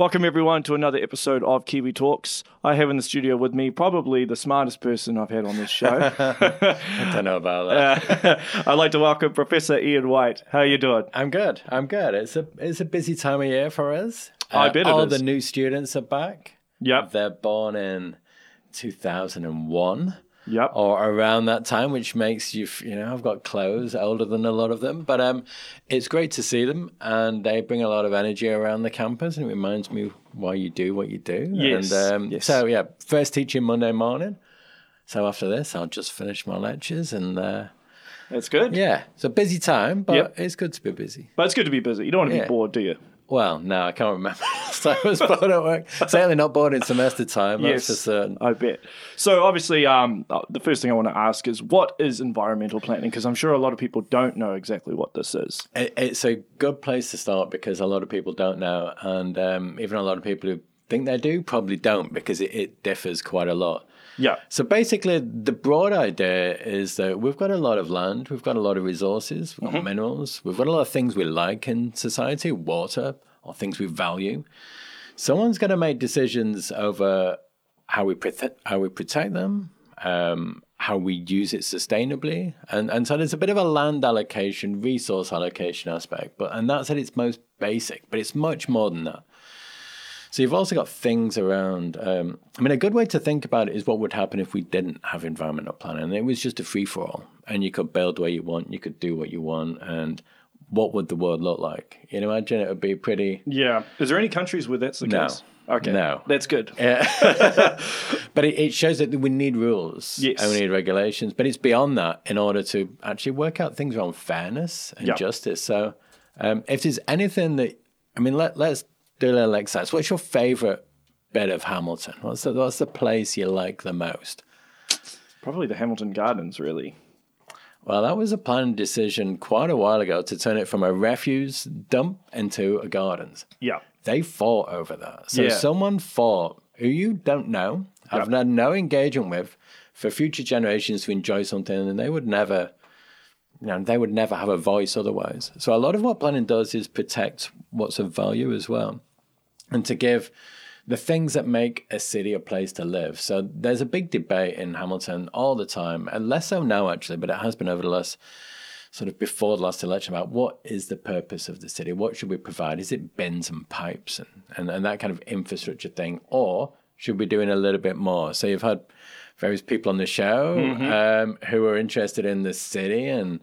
Welcome, everyone, to another episode of Kiwi Talks. I have in the studio with me probably the smartest person I've had on this show. I don't know about that. Uh, I'd like to welcome Professor Iain White. How are you doing? I'm good. I'm good. It's a it's a busy time of year for us. I bet it all is. the new students are back. Yep. They're born in 2001 Yep. or around that time, which makes you, you know, I've got clothes older than a lot of them, but um, it's great to see them, and they bring a lot of energy around the campus, and it reminds me why you do what you do. Yes, And um, yes. so yeah, first teaching Monday morning. So after this, I'll just finish my lectures, and uh, That's good. yeah, it's a busy time, but Yep. it's good to be busy. But it's good to be busy. You don't want to Yeah. be bored, do you? Well, no, I can't remember time I was bored at work. Certainly not bored in semester time. That's Yes. for certain. I bet. So, obviously, um, uh, the first thing I want to ask is what is environmental planning? Because I'm sure a lot of people don't know exactly what this is. It, it's a good place to start because a lot of people don't know, and um, even a lot of people who think they do probably don't because it, it differs quite a lot. Yeah. So basically, the broad idea is that we've got a lot of land, we've got a lot of resources, we've got minerals, we've got a lot of things we like in society, water, or things we value. Someone's going to make decisions over how we protect how we protect them, um, how we use it sustainably, and and so there's a bit of a land allocation, resource allocation aspect, but and that's at its most basic, but it's much more than that. So you've also got things around. Um, I mean, a good way to think about it is what would happen if we didn't have environmental planning, and it was just a free for all, and you could build where you want, you could do what you want, and what would the world look like? You know, imagine it would be pretty. Yeah. Is there any countries where that's the No. case? Okay. No. That's good. Yeah. But it, it shows that we need rules Yes. and we need regulations, but it's beyond that in order to actually work out things around fairness and Yeah. justice. So, um, if there's anything that, I mean, let, let's do a little exercise. What's your favorite bit of Hamilton? What's the, what's the place you like the most? Probably the Hamilton Gardens, really. Well, that was a planned decision quite a while ago to turn it from a refuse dump into a gardens. Yeah. They fought over that. So Yeah. someone fought who you don't know, have Yep. had no engagement with, for future generations to enjoy something, and they would never, you know, they would never have a voice otherwise. So a lot of what planning does is protect what's of value as well, and to give the things that make a city a place to live. So there's a big debate in Hamilton all the time, and less so now actually, but it has been over the last sort of before the last election about what is the purpose of the city? What should we provide? Is it bins and pipes and, and, and that kind of infrastructure thing? Or should we be doing a little bit more? So you've had various people on the show um, who are interested in the city and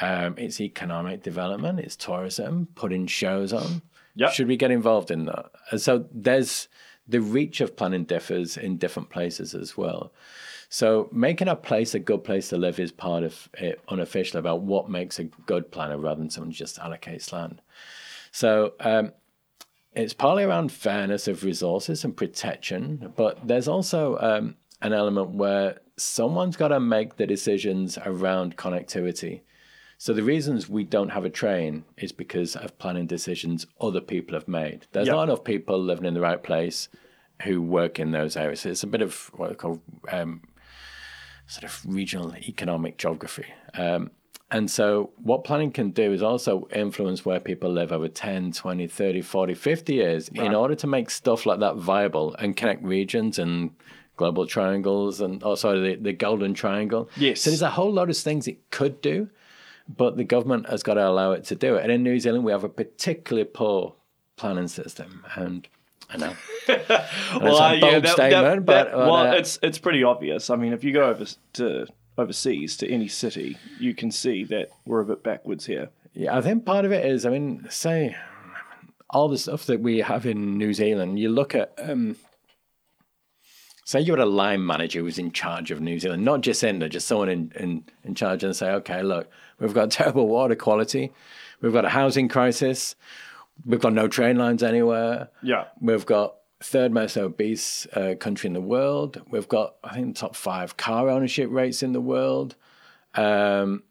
um, its economic development, its tourism, putting shows on. Yep. Should we get involved in that? And so there's the reach of planning differs in different places as well. So making a place a good place to live is part of it unofficially about what makes a good planner rather than someone just allocates land. So um, it's partly around fairness of resources and protection, but there's also um, an element where someone's got to make the decisions around connectivity. So the reasons we don't have a train is because of planning decisions other people have made. There's Yep. not enough people living in the right place who work in those areas. It's a bit of what I call um, sort of regional economic geography. Um, and so what planning can do is also influence where people live over 10, 20, 30, 40, 50 years in order to make stuff like that viable and connect regions and global triangles and oh sorry the, the golden triangle. Yes. So there's a whole lot of things it could do, but the government has got to allow it to do it. And in New Zealand we have a particularly poor planning system and I know. well, a uh, yeah, that- statement, that- but, that- well, uh, it's it's pretty obvious. I mean, if you go over to overseas to any city, you can see that we're a bit backwards here. Yeah, I think part of it is, I mean, say all the stuff that we have in New Zealand, you look at, um, say you're a line manager who was in charge of New Zealand, not Jacinda, just someone in, in, in charge and say, okay, look, we've got terrible water quality, we've got a housing crisis, we've got no train lines anywhere, Yeah. we've got third most obese uh, country in the world. We've got, I think, top five car ownership rates in the world. Um,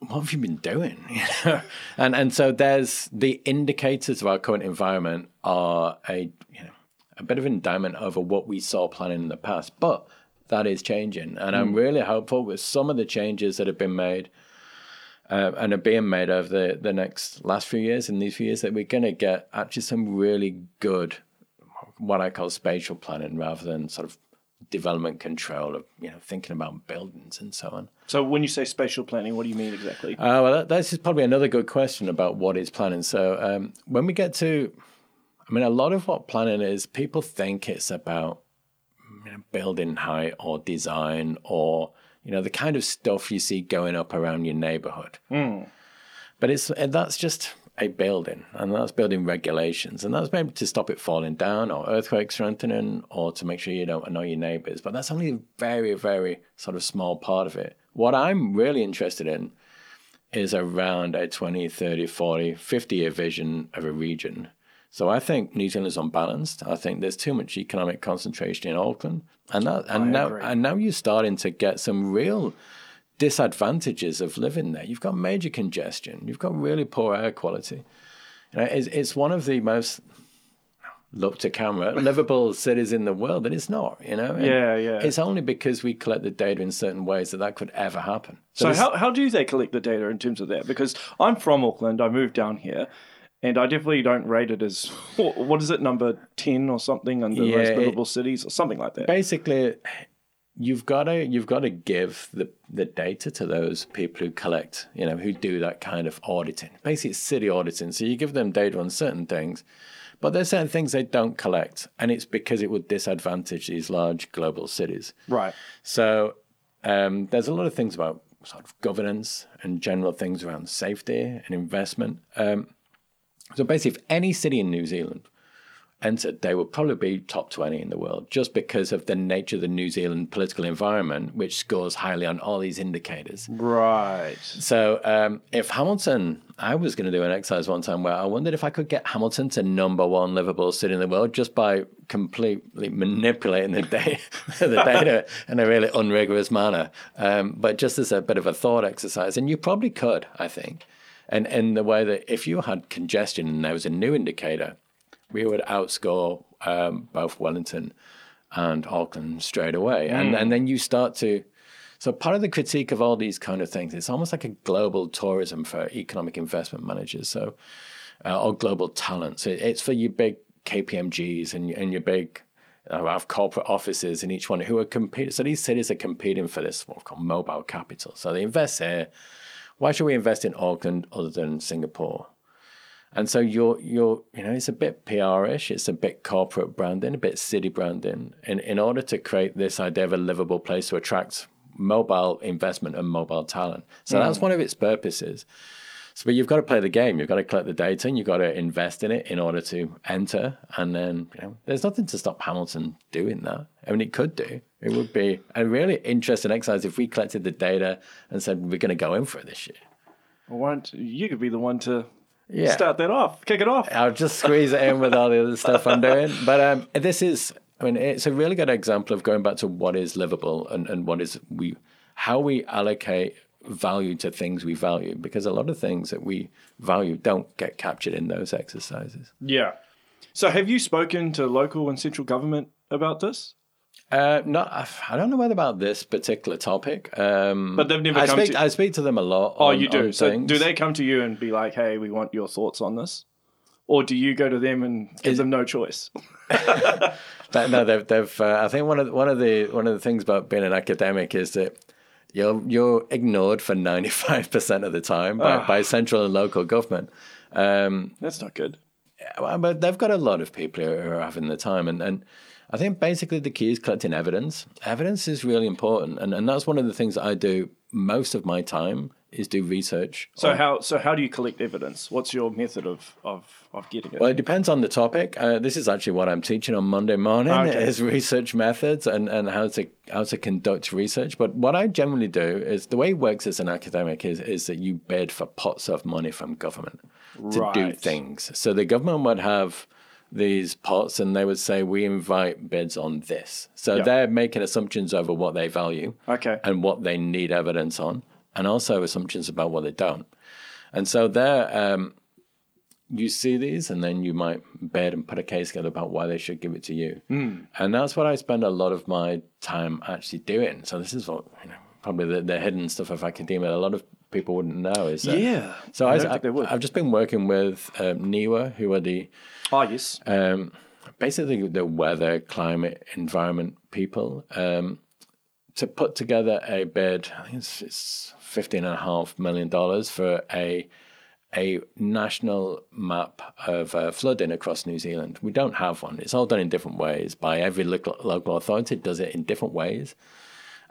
what have you been doing? You know? and and so there's the indicators of our current environment are a you know a bit of indictment over what we saw planning in the past, but that is changing, and I'm really hopeful with some of the changes that have been made. Uh, and are being made over the, the next last few years and these few years that we're going to get actually some really good what I call spatial planning rather than sort of development control of you know thinking about buildings and so on. So when you say spatial planning, what do you mean exactly? Uh, well, that, this is probably another good question about what is planning. So um, when we get to, I mean, a lot of what planning is, people think it's about you know, building height or design or you know the kind of stuff you see going up around your neighborhood. Mm. But it's that's just a building, and that's building regulations, and that's maybe to stop it falling down or earthquake strengthening or to make sure you don't annoy your neighbors. But that's only a very, very sort of small part of it. What I'm really interested in is around a 20, 30, 40, 50 year vision of a region. So I think New Zealand is unbalanced. I think there's too much economic concentration in Auckland, and that, and now agree. and now you're starting to get some real disadvantages of living there. You've got major congestion. You've got really poor air quality. You know, it's, it's one of the most look to camera livable cities in the world, and it's not. You know, And Yeah, yeah. It's only because we collect the data in certain ways that that could ever happen. So this- how how do they collect the data in terms of that? Because I'm from Auckland, I moved down here, and I definitely don't rate it as what, is it number ten or something under Yeah, most it- livable cities or something like that. basically you've got to you've got to give the the data to those people who collect you know who do that kind of auditing basically it's city auditing so you give them data on certain things but there's certain things they don't collect and it's because it would disadvantage these large global cities Right. so um, there's a lot of things about sort of governance and general things around safety and investment. Um, so basically, if any city in New Zealand entered, they would probably be top 20 in the world just because of the nature of the New Zealand political environment, which scores highly on all these indicators. Right. So um, if Hamilton, I was going to do an exercise one time where I wondered if I could get Hamilton to number one livable city in the world just by completely manipulating the, da- the data in a really unrigorous manner, um, but just as a bit of a thought exercise. And you probably could, I think. And in the way that if you had congestion and there was a new indicator, we would outscore um, both Wellington and Auckland straight away. And, and then you start to. So part of the critique of all these kind of things, it's almost like a global tourism for economic investment managers. So, uh, or global talent. So it's for your big KPMGs and, and your big uh, have corporate offices in each one who are competing. So these cities are competing for this what we call mobile capital. So they invest here. Why should we invest in Auckland other than Singapore? And so you're you're you know it's a bit PR-ish, it's a bit corporate branding, a bit city branding, in in order to create this idea of a livable place to attract mobile investment and mobile talent. So mm. that's one of its purposes. So, but you've got to play the game. You've got to collect the data, and you've got to invest in it in order to enter. And then you know, there's nothing to stop Hamilton doing that. I mean, it could do. It would be a really interesting exercise if we collected the data and said we're going to go in for it this year. Well, why don't you could be the one to Yeah. start that off, kick it off. I'll just squeeze it in with all the other stuff I'm doing. But um, this is, I mean, it's a really good example of going back to what is livable and, and what is we, how we allocate value to things we value, because a lot of things that we value don't get captured in those exercises. Yeah. So have you spoken to local and central government about this? Uh, no, I don't know whether about this particular topic. Um, But they've never I come speak. to- I speak to them a lot. Oh, on- you do. So things. do they come to you and be like, "Hey, we want your thoughts on this," or do you go to them and give Is- them no choice? No, they've. they've uh, I think one of the, one of the one of the things about being an academic is that you're you're ignored for ninety five percent of the time by, Ah. by central and local government. Um, That's not good. well, but they've got a lot of people who are having the time, and, and I think basically the key is collecting evidence. Evidence is really important, and, and that's one of the things that I do most of my time is do research. So on- how so how do you collect evidence? What's your method of of, of getting it? Well, it depends on the topic. Uh, this is actually what I'm teaching on Monday morning Okay. is research methods and, and how to how to conduct research. But what I generally do is the way it works as an academic is is that you bid for pots of money from government to do things. So the government would have these pots and they would say we invite bids on this. So Yeah. they're making assumptions over what they value Okay. and what they need evidence on, and also assumptions about what they don't. And so there, um, you see these, and then you might bid and put a case together about why they should give it to you. Mm. And that's what I spend a lot of my time actually doing. So this is what you know, probably the, the hidden stuff of academia. A lot of people wouldn't know is that. Yeah. So I I, think they would. i've just been working with um, NIWA, who are the Oh yes. um, basically the weather, climate, environment people um, to put together a bid. I think it's, it's fifteen and a half million dollars for a a national map of uh, flooding across New Zealand. We don't have one. It's all done in different ways by every local, local authority. Does it in different ways,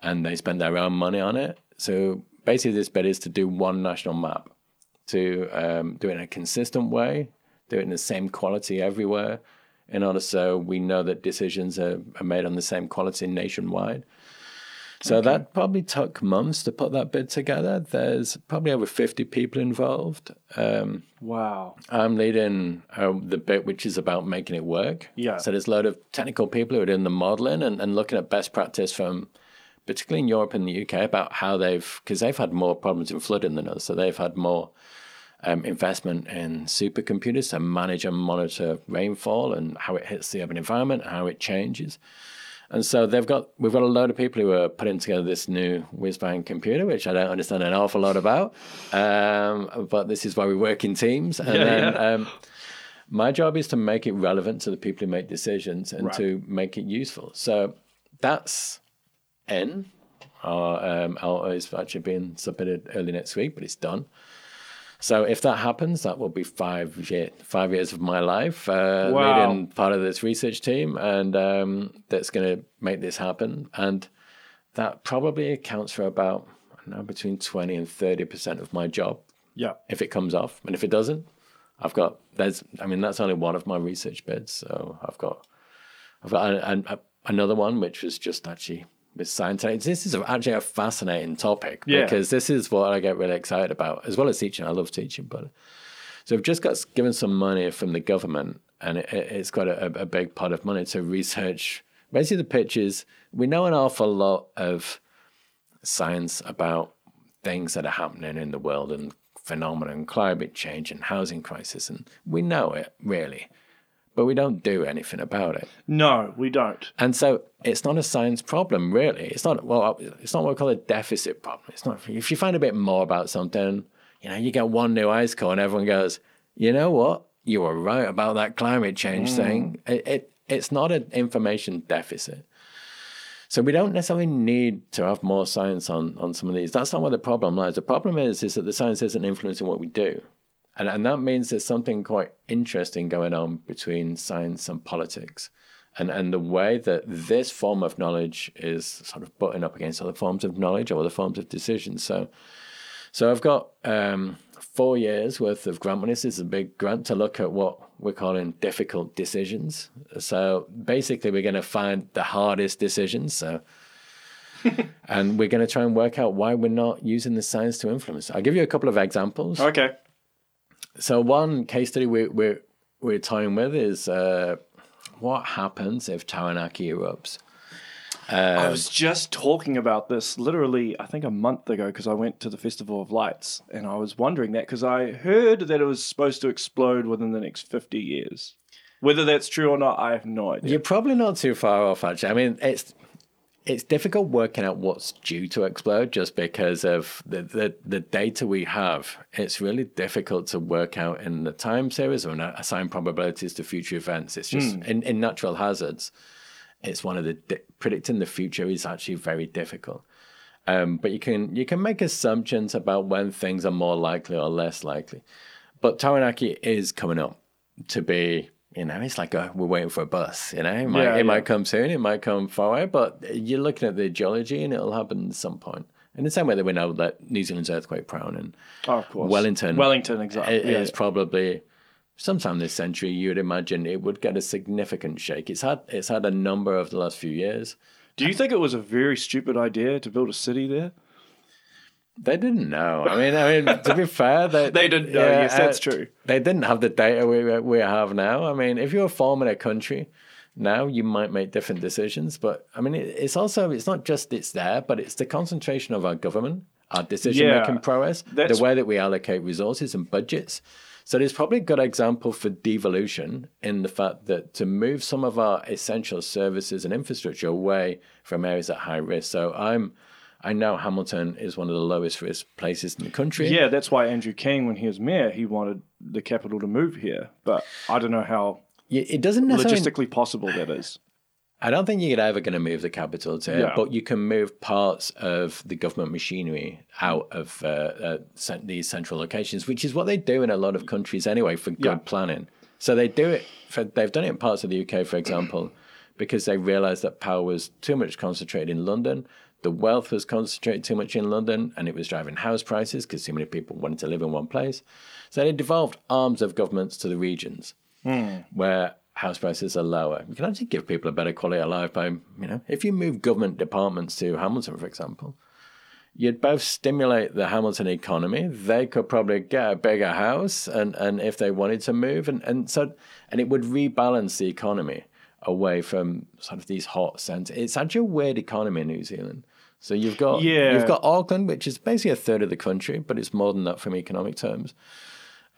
and they spend their own money on it. So basically, this bid is to do one national map, to um, do it in a consistent way, do it in the same quality everywhere, in order so we know that decisions are, are made on the same quality nationwide. So okay. that probably took months to put that bid together. There's probably over 50 people involved. Um, wow. I'm leading uh, the bit which is about making it work. Yeah. So there's a lot of technical people who are doing the modeling and, and looking at best practice from particularly in Europe and the UK about how they've, because they've had more problems in flooding than us. So they've had more um, investment in supercomputers to manage and monitor rainfall and how it hits the urban environment, how it changes. And so they've got we've got a load of people who are putting together this new whiz bang computer, which I don't understand an awful lot about. Um, but this is why we work in teams. And yeah, then yeah. Um, my job is to make it relevant to the people who make decisions and right. to make it useful. So that's N. Our um, is actually being submitted early next week, but it's done. So if that happens, that will be five year, five years of my life uh, wow. leading part of this research team, and um, that's going to make this happen. And that probably accounts for about know, between twenty and thirty percent of my job. Yeah. If it comes off, and if it doesn't, I've got there's. I mean, that's only one of my research bids. So I've got, I've got another one which was just actually with science. This is actually a fascinating topic yeah. because this is what I get really excited about, as well as teaching. I love teaching, but so I've just got given some money from the government, and it, has got a, a, big pot of money to research. Basically, the pitch is we know an awful lot of science about things that are happening in the world and phenomena and climate change and housing crisis, and we know it really but we don't do anything about it. No, we don't. And so it's not a science problem, really. It's not well, it's not what we call a deficit problem. It's not if you find a bit more about something, you know, you get one new ice core and everyone goes, you know what, you were right about that climate change mm. thing. It, it it's not an information deficit. So we don't necessarily need to have more science on on some of these. That's not where the problem lies. The problem is is that the science isn't influencing what we do. And, and that means there's something quite interesting going on between science and politics. And, and the way that this form of knowledge is sort of butting up against other forms of knowledge or other forms of decisions. So, so I've got um, four years worth of grant money. This is a big grant to look at what we're calling difficult decisions. So basically, we're going to find the hardest decisions. So, and we're going to try and work out why we're not using the science to influence. I'll give you a couple of examples. Okay. So one case study we're we're we're toying with is uh, what happens if Taranaki erupts. Um, I was just talking about this literally, I think a month ago, because I went to the Festival of Lights, and I was wondering that because I heard that it was supposed to explode within the next fifty years. Whether that's true or not, I have no idea. You're probably not too far off, actually. I mean, it's it's difficult working out what's due to explode just because of the, the, the, data we have. It's really difficult to work out in the time series or assign probabilities to future events. It's just mm. in, in natural hazards, it's one of the di- predicting the future is actually very difficult. Um, but you can you can make assumptions about when things are more likely or less likely. But Taranaki is coming up to be you know, it's like a, we're waiting for a bus. You know, it might yeah, it yeah. might come soon, it might come far away, but you're looking at the geology, and it'll happen at some point. In the same way that we know that New Zealand's earthquake prone and oh, of course. Wellington, Wellington, exactly, it, yeah. it's probably sometime this century. You'd imagine it would get a significant shake. It's had it's had a number of the last few years. Do you think it was a very stupid idea to build a city there? They didn't know. I mean, I mean, to be fair, they, they didn't know. Yeah, yes, that's uh, true. They didn't have the data we we have now. I mean, if you're forming a country now, you might make different decisions. But I mean, it, it's also it's not just it's there, but it's the concentration of our government, our decision making yeah, prowess, the way that we allocate resources and budgets. So there's probably a good example for devolution in the fact that to move some of our essential services and infrastructure away from areas at high risk. So I'm I know Hamilton is one of the lowest risk places in the country. Yeah, that's why Andrew King, when he was mayor, he wanted the capital to move here. But I don't know how it doesn't necessarily logistically possible. That is. I don't think you're ever going to move the capital to Yeah. but you can move parts of the government machinery out of uh, uh, these central locations, which is what they do in a lot of countries anyway for good Yeah. planning. So they do it. For, they've done it in parts of the UK, for example, because they realised that power was too much concentrated in London. The wealth was concentrated too much in London, and it was driving house prices because too many people wanted to live in one place. So they devolved arms of governments to the regions hmm. where house prices are lower. You can actually give people a better quality of life by, you know, if you move government departments to Hamilton, for example, you'd both stimulate the Hamilton economy. They could probably get a bigger house, and, and if they wanted to move, and, and so and it would rebalance the economy away from sort of these hot centers. It's actually a weird economy in New Zealand. So you've got Yeah. you've got Auckland, which is basically a third of the country, but it's more than that from economic terms.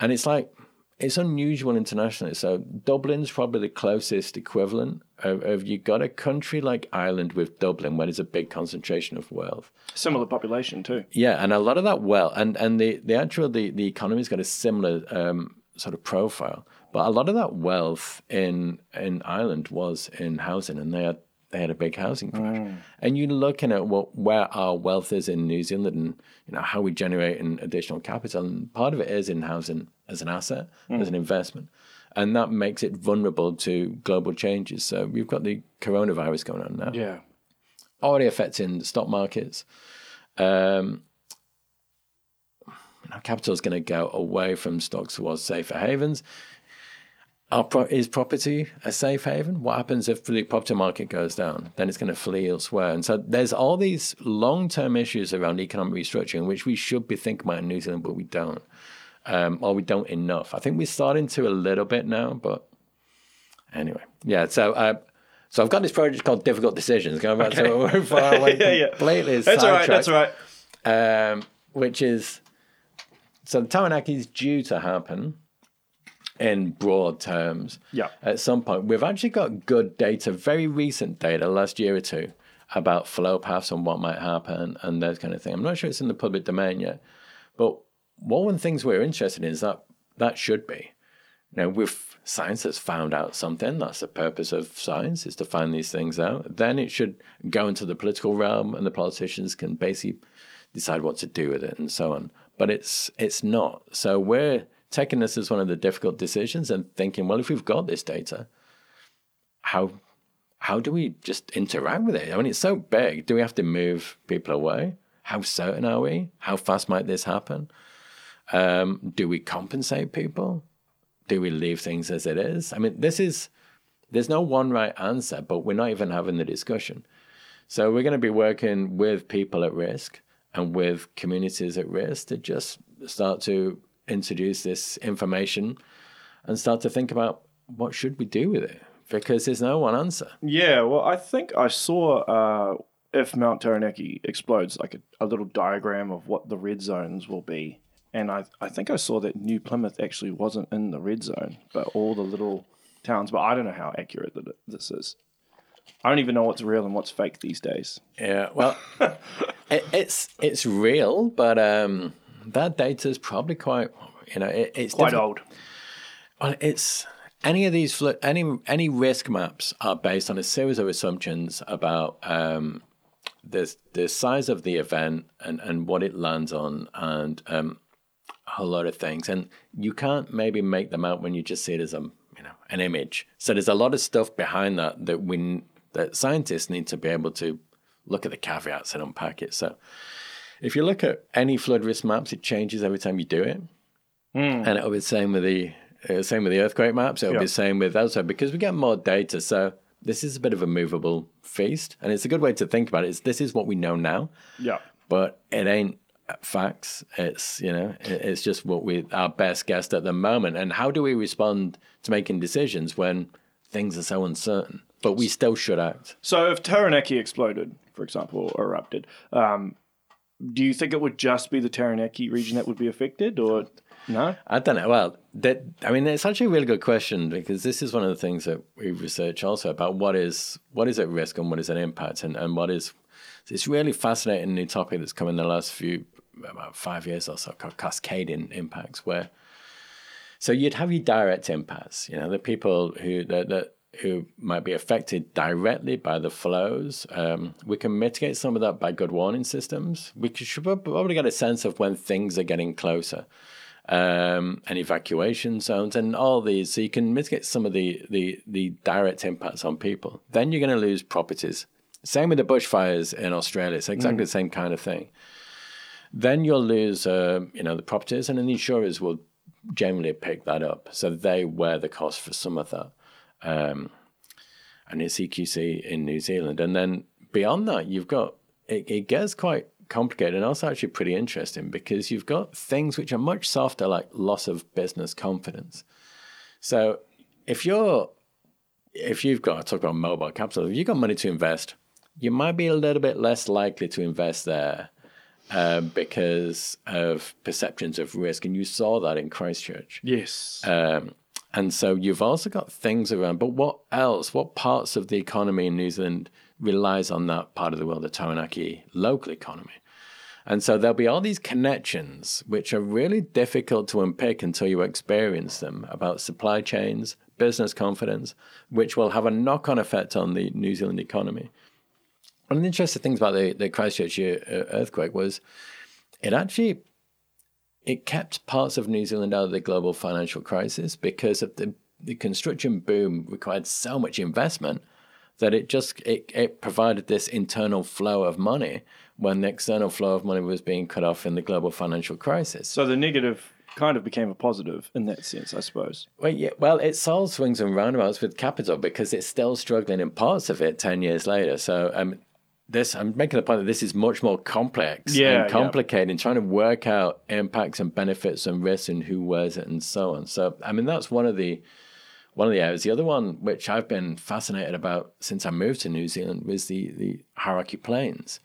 And it's like it's unusual internationally. So Dublin's probably the closest equivalent of, of you got a country like Ireland with Dublin, where there's a big concentration of wealth. Similar population too. Yeah, and a lot of that wealth, and and the the actual the the economy's got a similar um, sort of profile, but a lot of that wealth in in Ireland was in housing, and they had they had a big housing crash. And you're looking at what where our wealth is in New Zealand, and you know how we generate an additional capital, and part of it is in housing as an asset, as an investment. And that makes it vulnerable to global changes. So we've got the coronavirus going on now Yeah. already affecting the stock markets. Um, you know, capital is going to go away from stocks towards safer havens. Are pro- is property a safe haven? What happens if the property market goes down? Then it's going to flee elsewhere. And so there's all these long term issues around economic restructuring, which we should be thinking about in New Zealand, but we don't. Um, or we don't enough. I think we're starting to a little bit now, but anyway, yeah. So, uh, so I've got this project called Difficult Decisions. Going back to we're far away Yeah, yeah. completely. That's all right. That's all right. um, which is so the Taranaki is due to happen in broad terms. Yeah. At some point, we've actually got good data, very recent data, last year or two, about flow paths and what might happen and those kind of things. I'm not sure it's in the public domain yet, but one of the things we're interested in is that that should be. Now, with science has found out something. That's the purpose of science is to find these things out. Then it should go into the political realm, and the politicians can basically decide what to do with it and so on. But it's it's not. So we're taking this as one of the difficult decisions and thinking, well, if we've got this data, how how do we just interact with it? I mean, it's so big. Do we have to move people away? How certain are we? How fast might this happen? Um, do we compensate people? Do we leave things as it is? I mean, this is there's no one right answer, but we're not even having the discussion. So we're going to be working with people at risk and with communities at risk to just start to introduce this information and start to think about what should we do with it because there's no one answer. Yeah, well, I think I saw uh, if Mount Taranaki explodes, like a, a little diagram of what the red zones will be. And I, I think I saw that New Plymouth actually wasn't in the red zone, but all the little towns. But I don't know how accurate that this is. I don't even know what's real and what's fake these days. Yeah, well, it, it's it's real, but um, that data is probably quite you know it, it's Quite old. Well, it's any of these fl- any any risk maps are based on a series of assumptions about um, the the size of the event and, and what it lands on and um, a whole lot of things. And you can't maybe make them out when you just see it as a you know an image. So there's a lot of stuff behind that that we that scientists need to be able to look at the caveats and unpack it. So if you look at any flood risk maps, it changes every time you do it and it'll be the same with the uh, same with the earthquake maps. It'll Yeah. be the same with also because we get more data. So this is a bit of a movable feast, and it's a good way to think about it. Is this is what we know now, Yeah. but it ain't facts. It's you know it's just what we our best guess at the moment. And how do we respond to making decisions when things are so uncertain? But we still should act. So if Taranaki exploded, for example, or erupted, um, do you think it would just be the Taranaki region that would be affected, or no? I don't know. Well, that I mean, it's actually a really good question because this is one of the things that we research also about what is what is at risk and what is an impact, and, and what is it's really fascinating new topic that's come in the last few about five years or so called cascading impacts, where So you'd have your direct impacts, you know, the people who that, that who might be affected directly by the flows. Um, we can mitigate some of that by good warning systems. We should probably get a sense of when things are getting closer. Um, and evacuation zones and all these, so you can mitigate some of the, the, the direct impacts on people. Then you're going to lose properties. Same with the bushfires in Australia. It's exactly mm. the same kind of thing. Then you'll lose, uh, you know, the properties, and then the insurers will generally pick that up. So they wear the cost for some of that um, and it's EQC in New Zealand. And then beyond that, you've got it, it gets quite complicated and also actually pretty interesting because you've got things which are much softer, like loss of business confidence. So if you're if you've got I talk about mobile capital, if you've got money to invest, you might be a little bit less likely to invest there uh, because of perceptions of risk, and you saw that in Christchurch. Yes. Um, and so you've also got things around, but what else? What parts of the economy in New Zealand relies on that part of the world, the Taranaki local economy? And so there'll be all these connections which are really difficult to unpick until you experience them about supply chains, business confidence, which will have a knock on effect on the New Zealand economy. One of the interesting things about the, the Christchurch uh, earthquake was it actually it kept parts of New Zealand out of the global financial crisis because of the, the construction boom required so much investment that it just it, it provided this internal flow of money when the external flow of money was being cut off in the global financial crisis. So the negative kind of became a positive in that sense, I suppose. Well, yeah, well, it solves swings and roundabouts with capital because it's still struggling in parts of it ten years later. So um, this I'm making the point that this is much more complex yeah, and complicated yeah. trying to work out impacts and benefits and risks and who wears it and so on. So I mean that's one of the one of the areas. The other one which I've been fascinated about since I moved to New Zealand was the the Hauraki Plains.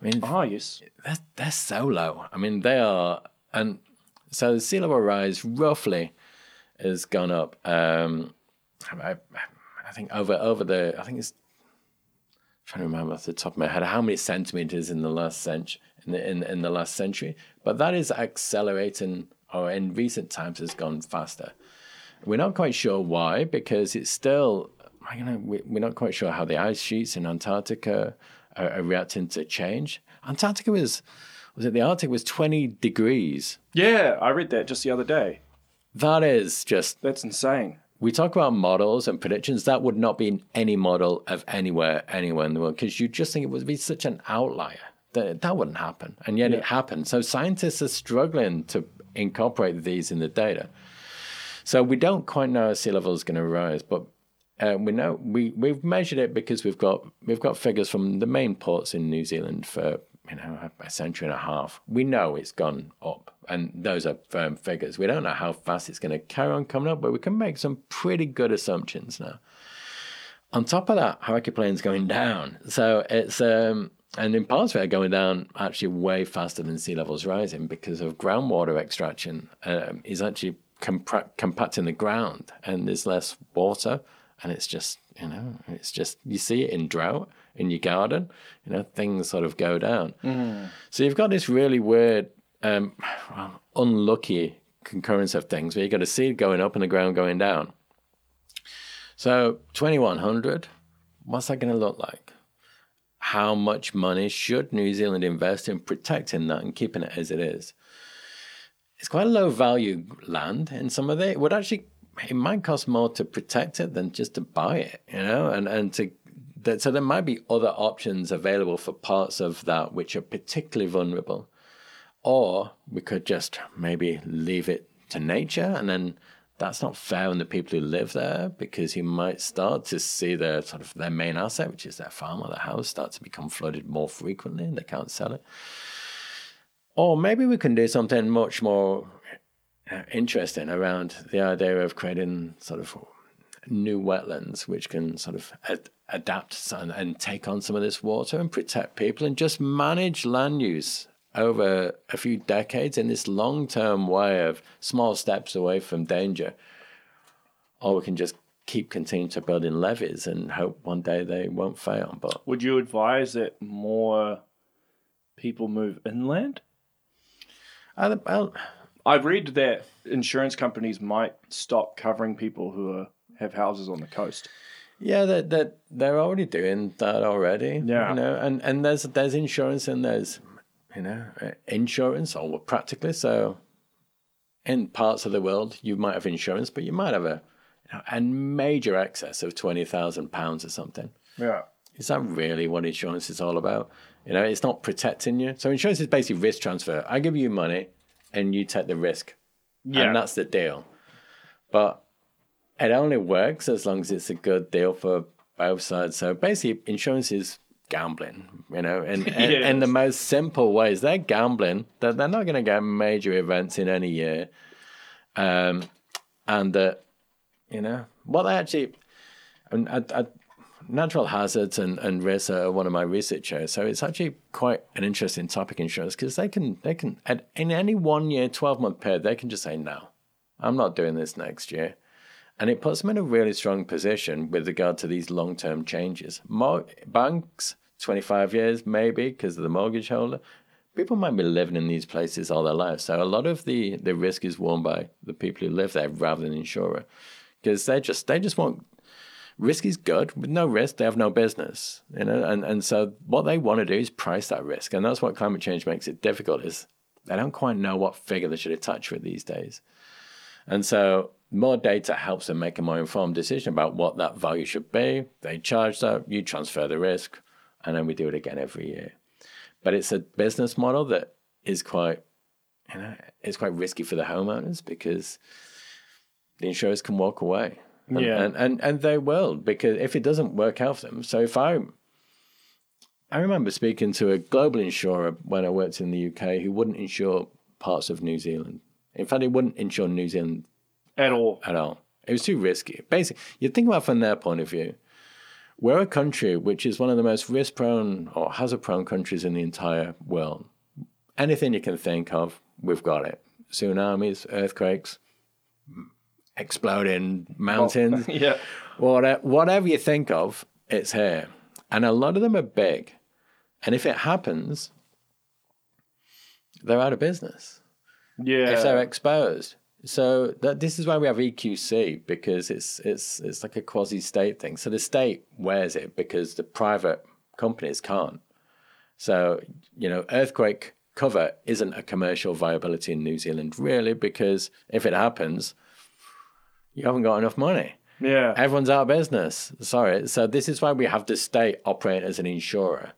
I mean, oh yes, they're, they're so low. I mean, they are, and so the sea level rise roughly has gone up. Um, I, I think over over the I think it's trying to remember off the top of my head how many centimeters in the last century in the, in, in the last century, but that is accelerating or in recent times has gone faster. We're not quite sure why because it's still you know we're not quite sure how the ice sheets in Antarctica are, are reacting to change. Antarctica was was it the Arctic was 20 degrees. Yeah, I read that just the other day. That is just that's insane we talk about models and predictions. That would not be in any model of anywhere, anywhere in the world, because you just think it would be such an outlier that that wouldn't happen, and yet yeah. it happened. So scientists are struggling to incorporate these in the data. So we don't quite know how sea level is going to rise, but uh, we know we we've measured it because we've got we've got figures from the main ports in New Zealand for you know a century and a half. We know it's gone up and those are firm figures. We don't know how fast it's going to carry on coming up, but we can make some pretty good assumptions now. On top of that, Hauraki Plains going down. So it's um, and in parts of it going down actually way faster than sea levels rising because of groundwater extraction um, is actually compacting the ground and there's less water and it's just you know it's just you see it in drought in your garden you know things sort of go down mm. so you've got this really weird um, well, unlucky concurrence of things where you've got a seed going up and the ground going down. So 2100, what's that going to look like? How much money should New Zealand invest in protecting that and keeping it as it is? It's quite a low value land in some of it. It would actually, it might cost more to protect it than just to buy it, you know, and, and to that, so there might be other options available for parts of that which are particularly vulnerable. Or we could just maybe leave it to nature and then that's not fair on the people who live there because you might start to see their sort of their main asset, which is their farm or their house, start to become flooded more frequently and they can't sell it. Or maybe we can do something much more uh, interesting around the idea of creating sort of new wetlands which can sort of ad- adapt and, and take on some of this water and protect people and just manage land use over a few decades in this long term way of small steps away from danger. Or we can just keep continuing to build in levees and hope one day they won't fail. But would you advise that more people move inland? Uh, well, I read that insurance companies might stop covering people who are, have houses on the coast. Yeah, that that they're already doing that already. Yeah. you know, and and there's there's insurance and there's you know uh, insurance or practically so. In parts of the world, you might have insurance, but you might have a you know, a major excess of twenty thousand pounds or something. Yeah. Is that really what insurance is all about? You know, it's not protecting you. So insurance is basically risk transfer. I give you money, and you take the risk, Yeah. and that's the deal. But it only works as long as it's a good deal for both sides. So basically, insurance is gambling, you know, and in, Yes. in the most simple ways. They're gambling that they're not going to get major events in any year, um, and that you know what they actually. And I, I, natural hazards and, and risks are one of my research areas. So it's actually quite an interesting topic insurance because they can they can at, in any one year, twelve month period, they can just say no, I'm not doing this next year, and it puts them in a really strong position with regard to these long term changes. Mor- banks, twenty five years maybe because of the mortgage holder. People might be living in these places all their lives, so a lot of the, the risk is worn by the people who live there rather than the insurer, because they just they just want risk is good. With no risk, they have no business. You know, and, and so what they want to do is price that risk. And that's what climate change makes it difficult is they don't quite know what figure they should attach with these days. And so more data helps them make a more informed decision about what that value should be. They charge that, you transfer the risk, and then we do it again every year. But it's a business model that is quite, you know, it's quite risky for the homeowners because the insurers can walk away. And, Yeah. and, and and they will because if it doesn't work out for them. So if I, I remember speaking to a global insurer when I worked in the UK who wouldn't insure parts of New Zealand. In fact, he wouldn't insure New Zealand At all. at all. It was too risky. Basically, you think about it from their point of view. We're a country which is one of the most risk prone or hazard prone countries in the entire world. Anything you can think of, we've got it. Tsunamis, earthquakes, exploding mountains, oh, yeah. whatever, whatever you think of, it's here. And a lot of them are big. And if it happens, they're out of business Yeah. if they're exposed. So that this is why we have EQC because it's it's it's like a quasi state thing. So the state wears it because the private companies can't. So you know, earthquake cover isn't a commercial viability in New Zealand really because if it happens, you haven't got enough money. yeah. Everyone's out of business. Sorry. So this is why we have the state operate as an insurer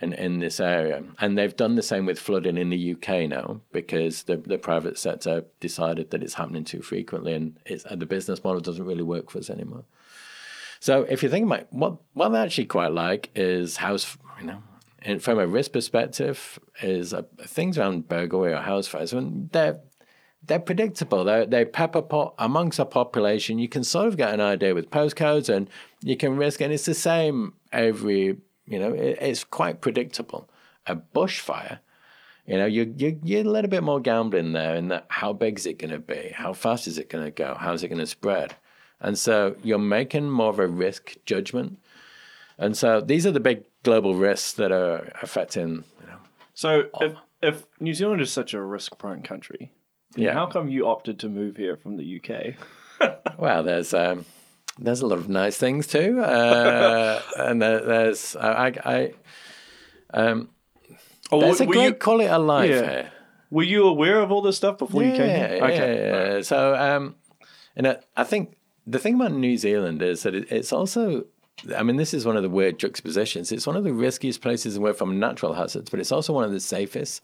in, in this area. And they've done the same with flooding in the UK now because the, the private sector decided that it's happening too frequently and and the business model doesn't really work for us anymore. So if you think about what what I actually quite like is house, you know, and from a risk perspective, is uh, things around burglary or house fires. When they're they're predictable. They they pepper pot amongst a population. You can sort of get an idea with postcodes, and you can risk. And it's the same every. You know, it, it's quite predictable. A bushfire, you know, you you you're a little bit more gambling there. In that, how big is it going to be? How fast is it going to go? How is it going to spread? And so you're making more of a risk judgment. And so these are the big global risks that are affecting. You know, So if, if New Zealand is such a risk prone country, Yeah. how come you opted to move here from the UK? Well, there's um, there's a lot of nice things too, uh, and there, there's I, I um, Or there's a great you, quality of life Yeah. here. were you aware of all this stuff before you came Yeah, here? yeah, yeah, yeah. So, um, and I, I think the thing about New Zealand is that it, it's also, I mean, this is one of the weird juxtapositions. It's one of the riskiest places in the from natural hazards, but it's also one of the safest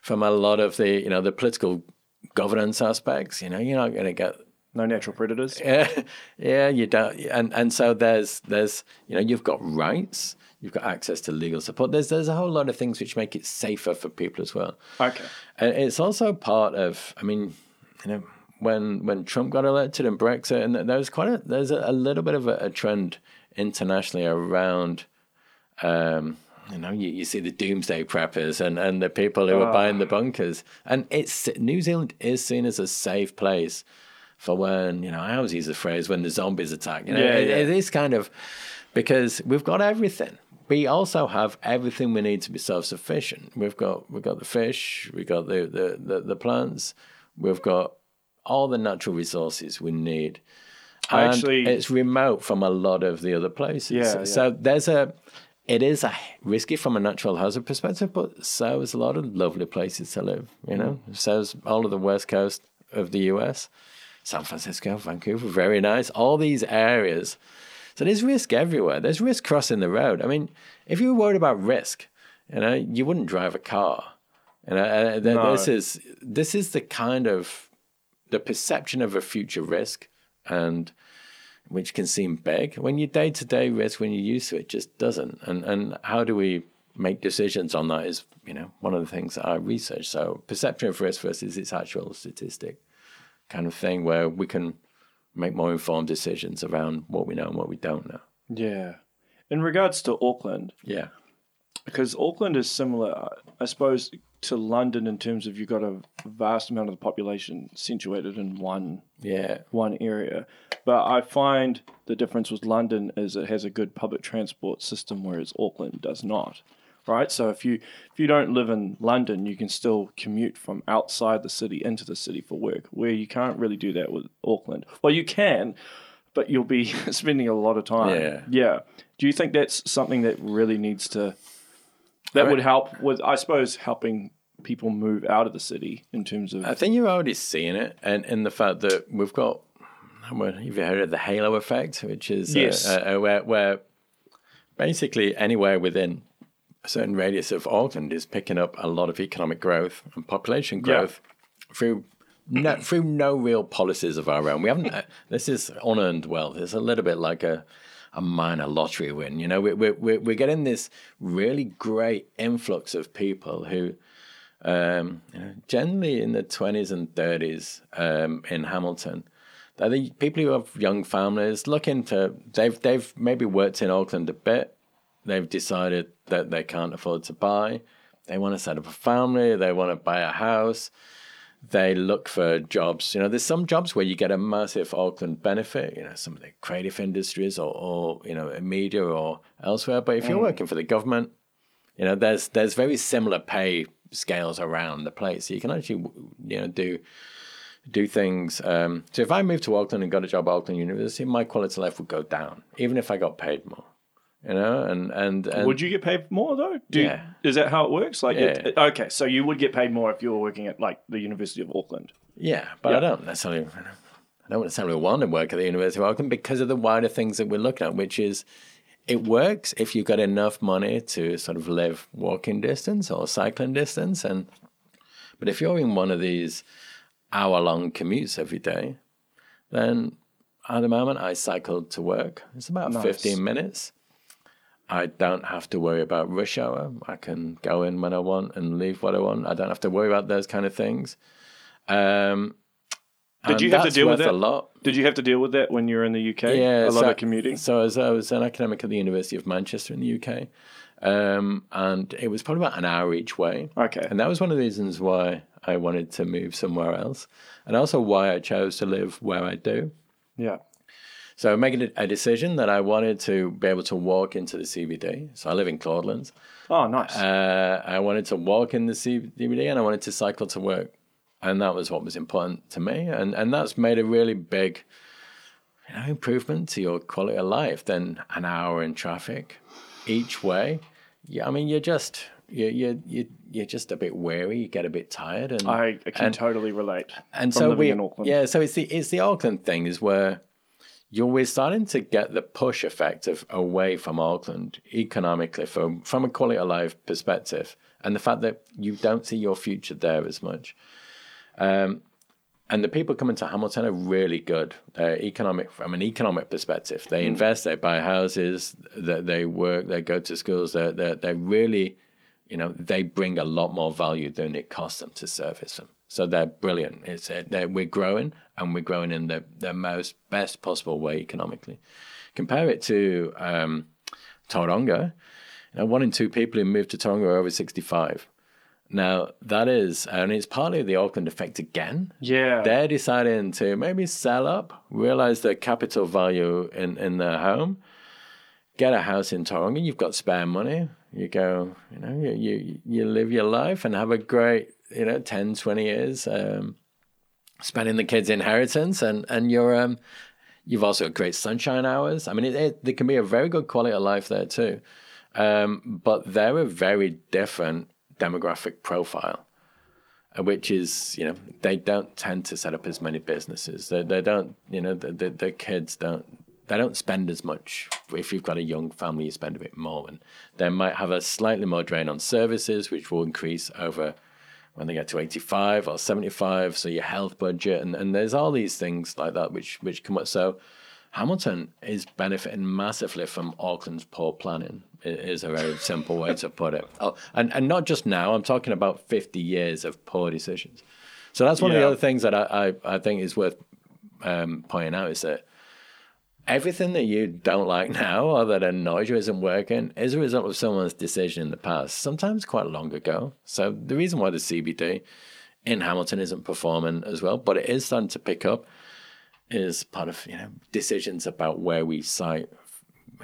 from a lot of the, you know, the political governance aspects. You know, you're not going to get No natural predators. yeah, yeah, you don't, and and so there's there's you know you've got rights, you've got access to legal support. There's there's a whole lot of things which make it safer for people as well. Okay. And it's also part of, I mean, you know, when when Trump got elected and Brexit, and there was quite a there's a, a little bit of a, a trend internationally around. Um, you know, you, you see the doomsday preppers and, and the people who are buying the bunkers, and it's New Zealand is seen as a safe place for when you know I always use the phrase when the zombies attack. You know, Yeah, it, yeah. it is kind of because we've got everything. We also have everything we need to be self sufficient. We've got we've got the fish, we've got the, the, the, the plants, We've got all the natural resources we need. And actually- it's remote from a lot of the other places. Yeah, So there's a, it is a risky from a natural hazard perspective, but so is a lot of lovely places to live. You know, Mm. so is all of the west coast of the US, San Francisco, Vancouver, very nice. All these areas. So there's risk everywhere. There's risk crossing the road. I mean, if you were worried about risk, you know, you wouldn't drive a car. You know, uh, th- No. this is this is the kind of the perception of a future risk, and which can seem big when your day to day risk when you're used to it just doesn't. And and how do we make decisions on that is you know one of the things that I research. So perception of risk versus its actual statistic, kind of thing where we can make more informed decisions around what we know and what we don't know. Yeah. In regards to Auckland, Yeah. because Auckland is similar, I suppose, to London in terms of you've got a vast amount of the population situated in one Yeah. one area. But I find the difference with London is it has a good public transport system, whereas Auckland does not. Right, so if you if you don't live in London, you can still commute from outside the city into the city for work, where you can't really do that with Auckland. Well, you can, but you'll be spending a lot of time. Yeah. yeah. Do you think that's something that really needs to that I- would help with, I suppose, helping people move out of the city in terms of I think you're already seeing it, and in the fact that we've got, well, you've heard of the halo effect, which is Yes. uh, uh, where, where basically anywhere within a certain radius of Auckland is picking up a lot of economic growth and population growth through. No, through no real policies of our own, we haven't. Uh, this is unearned wealth. It's a little bit like a a minor lottery win. You know, we're we're we're getting this really great influx of people who um, you know, generally in the 20s and 30s um, in Hamilton. They're the people who have young families looking to, they've, they've maybe worked in Auckland a bit. They've decided that they can't afford to buy. They want to set up a family. They want to buy a house. They look for jobs. You know, there's some jobs where you get a massive Auckland benefit, you know, some of the creative industries or, or you know, media or elsewhere. But if you're working for the government, you know, there's there's very similar pay scales around the place. So you can actually, you know, do do things. Um, so if I moved to Auckland and got a job at Auckland University, my quality of life would go down, even if I got paid more. You know, and and, and Would you get paid more though? Do Yeah. is that how it works? Like, it- okay, so you would get paid more if you were working at like the University of Auckland. Yeah, but Yeah. I don't necessarily. I don't necessarily want to work at the University of Auckland because of the wider things that we're looking at, which is it works if you've got enough money to sort of live walking distance or cycling distance, and but if you're in one of these hour-long commutes every day, then at the moment I cycle to work. It's about Nice. fifteen minutes. I don't have to worry about rush hour. I can go in when I want and leave what I want. I don't have to worry about those kind of things. Um, Did you have to deal with that? a lot? Did you have to deal with that when you were in the UK? Yeah, a lot so, of commuting. So as I was an academic at the University of Manchester in the UK, um, and it was probably about an hour each way. Okay. And that was one of the reasons why I wanted to move somewhere else, and also why I chose to live where I do. Yeah. So making a- a decision that I wanted to be able to walk into the CBD. So I live in Claudelands. Oh, nice. Uh, I wanted to walk in the CBD and I wanted to cycle to work. And that was what was important to me. And, and that's made a really big you know, improvement to your quality of life than an hour in traffic each way. Yeah, I mean, you're just, you're, you're, you're, you're just a bit weary. You get a bit tired. And, I can and- totally relate. and so we, in Auckland. yeah, so it's the it's the Auckland thing is where you're we're starting to get the push effect of away from Auckland economically from from a quality of life perspective, and the fact that you don't see your future there as much. Um, and the people coming to Hamilton are really good. They're economic from an economic perspective. They invest, they buy houses, they, they work, they go to schools. They're, they're, they're really, you know, they bring a lot more value than it costs them to service them. So they're brilliant. It's uh, they're, we're growing, and we're growing in the, the most best possible way economically. Compare it to um, Tauranga. You know, one in two people who move to Tauranga are over sixty-five. Now that is, and it's partly the Auckland effect again. Yeah. They're deciding to maybe sell up, realize the capital value in, in their home, get a house in Tauranga. You've got spare money. You go, you know, you, you, you live your life and have a great, you know, 10, 20 years. Um, spending the kids' inheritance, and and you're um, you've also got great sunshine hours. I mean, it, it, there can be a very good quality of life there too, um, but they're a very different demographic profile, uh, which is you know they don't tend to set up as many businesses. They they don't you know the the, the kids don't they don't spend as much. If you've got a young family, you spend a bit more, and they might have a slightly more drain on services, which will increase over when they get to 85 or 75 so your health budget and, and there's all these things like that which which come up. So hamilton is benefiting massively from auckland's poor planning it is a very simple way to put it. Oh, and, and not just now i'm talking about 50 years of poor decisions. So that's one yeah. of the other things that I, I, I think is worth um, pointing out is that everything that you don't like now or that annoys you isn't working is a result of someone's decision in the past, sometimes quite long ago. So the reason why the CBD in Hamilton isn't performing as well, but it is starting to pick up, is part of you know decisions about where we site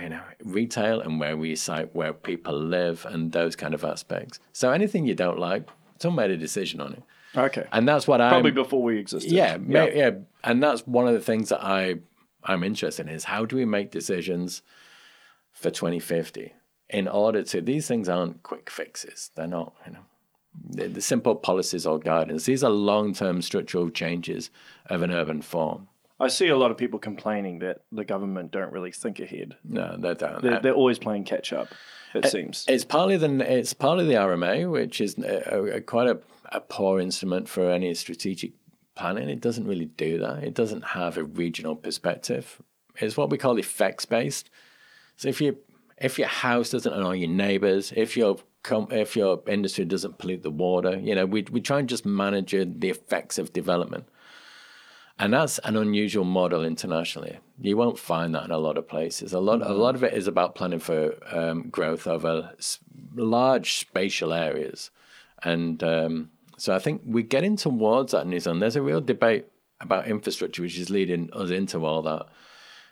you know retail and where we site where people live and those kind of aspects. So anything you don't like, someone made a decision on it. Okay. And that's what I probably before we existed. Yeah, yeah, yeah, and that's one of the things that I I'm interested in is how do we make decisions for 2050 in order to, these things aren't quick fixes. They're not, you know, the, the simple policies or guidance. These are long term structural changes of an urban form. I see a lot of people complaining that the government don't really think ahead. No, they don't. They're, they're always playing catch up. It, it, seems it's partly the it's partly the RMA, which is a, a, quite a, a poor instrument for any strategic planning. It doesn't really do that. It doesn't have a regional perspective. It's what we call effects based. So if you if your house doesn't annoy your neighbors, if your if your industry doesn't pollute the water, you know, we we try and just manage the effects of development. And that's an unusual model internationally. You won't find that in a lot of places. A lot, a lot of it is about planning for um, growth over large spatial areas, and um, so I think we're getting towards that Zealand. There's a real debate about infrastructure, which is leading us into all that,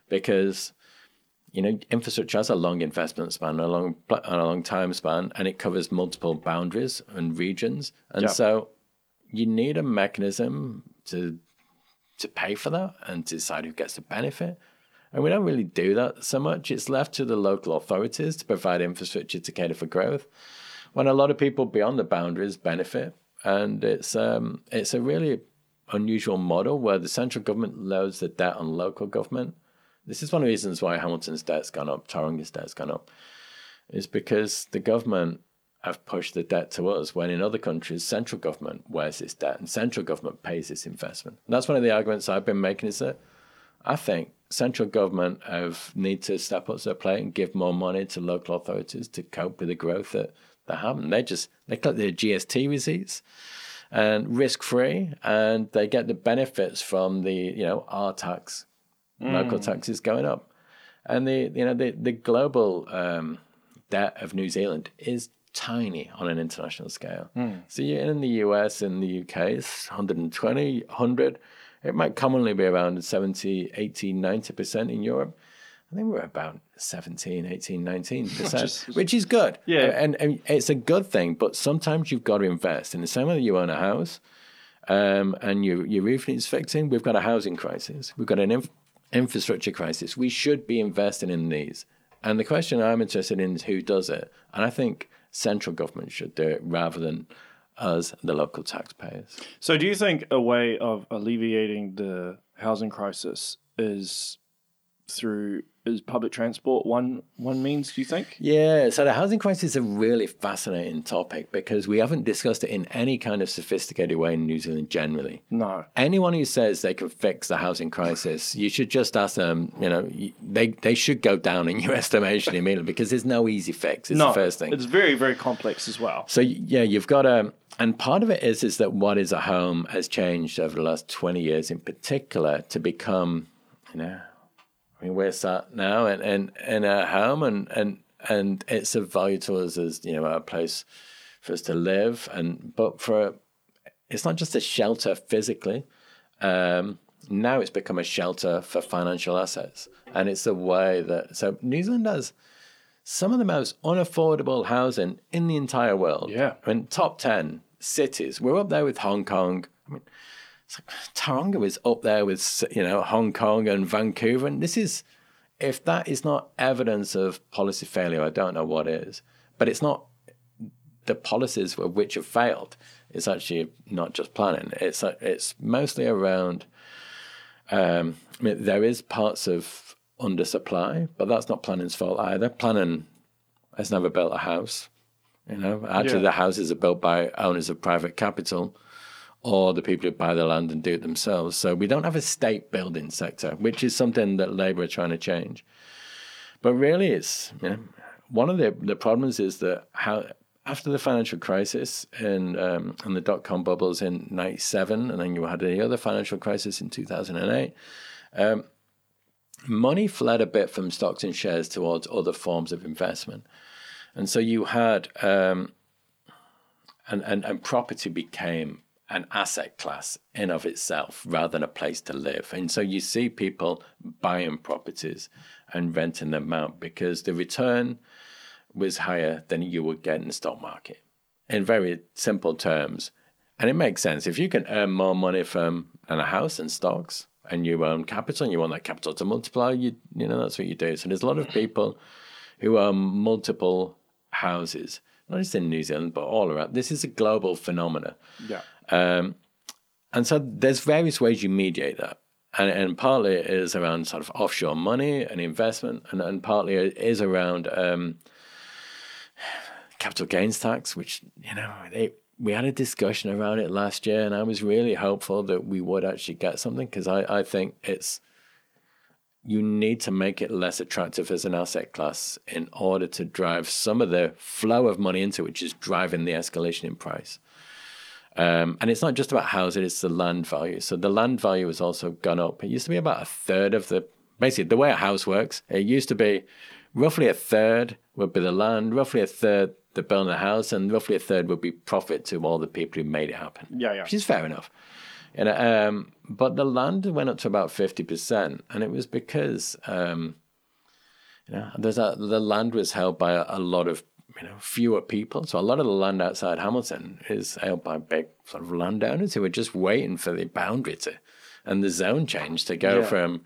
because you know infrastructure has a long investment span, a long a long time span, and it covers multiple boundaries and regions, and so you need a mechanism to to pay for that and to decide who gets the benefit. And we don't really do that so much. It's left to the local authorities to provide infrastructure to cater for growth, when a lot of people beyond the boundaries benefit and it's um, it's a really unusual model where the central government loads the debt on local government. This is one of the reasons why Hamilton's debt's gone up, Tauranga's debt's gone up, is because the government have pushed the debt to us when in other countries central government wears this debt and central government pays this investment. And that's one of the arguments I've been making is that I think central government have need to step up to their plate and give more money to local authorities to cope with the growth that they haven't. They just they collect their GST receipts and risk free, and they get the benefits from the you know our tax, mm. local taxes going up, and the you know the the global um, debt of New Zealand is tiny on an international scale. Mm. So you're in the US and the UK, it's 120, 100. It might commonly be around 70, 80, 90% in Europe. I think we're about 17, 18, 19%, which is good. Yeah. And, and, it's a good thing, but sometimes you've got to invest. In the same way that you own a house um, and you, your roof needs fixing, we've got a housing crisis. We've got an inf- infrastructure crisis. We should be investing in these. And the question I'm interested in is who does it. And I think central government should do it rather than us, the local taxpayers. So, do you think a way of alleviating the housing crisis is through is public transport one one means do you think? Yeah so the housing crisis is a really fascinating topic because we haven't discussed it in any kind of sophisticated way in new zealand generally. No. Anyone who says they can fix the housing crisis you should just ask them you know they they should go down in your estimation immediately because there's no easy fix. It's no, the first thing. it's very very complex as well. So yeah you've got a and part of it is is that what is a home has changed over the last 20 years in particular to become you know I mean, we're sat now in, in, in our home, and, and and it's of value to us as you know a place for us to live, and but for it's not just a shelter physically. Um, now it's become a shelter for financial assets, and it's a way that so New Zealand has some of the most unaffordable housing in the entire world. Yeah, I mean, top ten cities. We're up there with Hong Kong. Tauranga is up there with you know Hong Kong and Vancouver, and this is if that is not evidence of policy failure, I don't know what is. But it's not the policies of which have failed. It's actually not just planning. It's it's mostly around. Um, I mean, there is parts of undersupply, but that's not planning's fault either. Planning has never built a house. You know, actually, yeah. the houses are built by owners of private capital or the people who buy the land and do it themselves. So we don't have a state building sector, which is something that Labour are trying to change. But really, it's you know, one of the the problems is that how after the financial crisis and um, and the dot com bubbles in '97, and then you had the other financial crisis in 2008. Um, money fled a bit from stocks and shares towards other forms of investment, and so you had um, and, and and property became an asset class in of itself rather than a place to live. And so you see people buying properties and renting them out because the return was higher than you would get in the stock market. In very simple terms. And it makes sense. If you can earn more money from a house and stocks and you own capital and you want that capital to multiply, you you know that's what you do. So there's a lot of people who own multiple houses, not just in New Zealand, but all around. This is a global phenomenon. Yeah. Um, and so there's various ways you mediate that. And, and partly it is around sort of offshore money and investment, and, and partly it is around um, capital gains tax, which, you know, they, we had a discussion around it last year, and I was really hopeful that we would actually get something because I, I think it's you need to make it less attractive as an asset class in order to drive some of the flow of money into it, which is driving the escalation in price. Um, and it's not just about housing, it's the land value. So the land value has also gone up. It used to be about a third of the, basically, the way a house works, it used to be roughly a third would be the land, roughly a third the building of the house, and roughly a third would be profit to all the people who made it happen. Yeah, yeah. Which is fair enough. You know, um, but the land went up to about 50%, and it was because. Um, you know, there's a, the land was held by a, a lot of you know, fewer people. So a lot of the land outside Hamilton is held by big sort of landowners who are just waiting for the boundary to and the zone change to go yeah. from you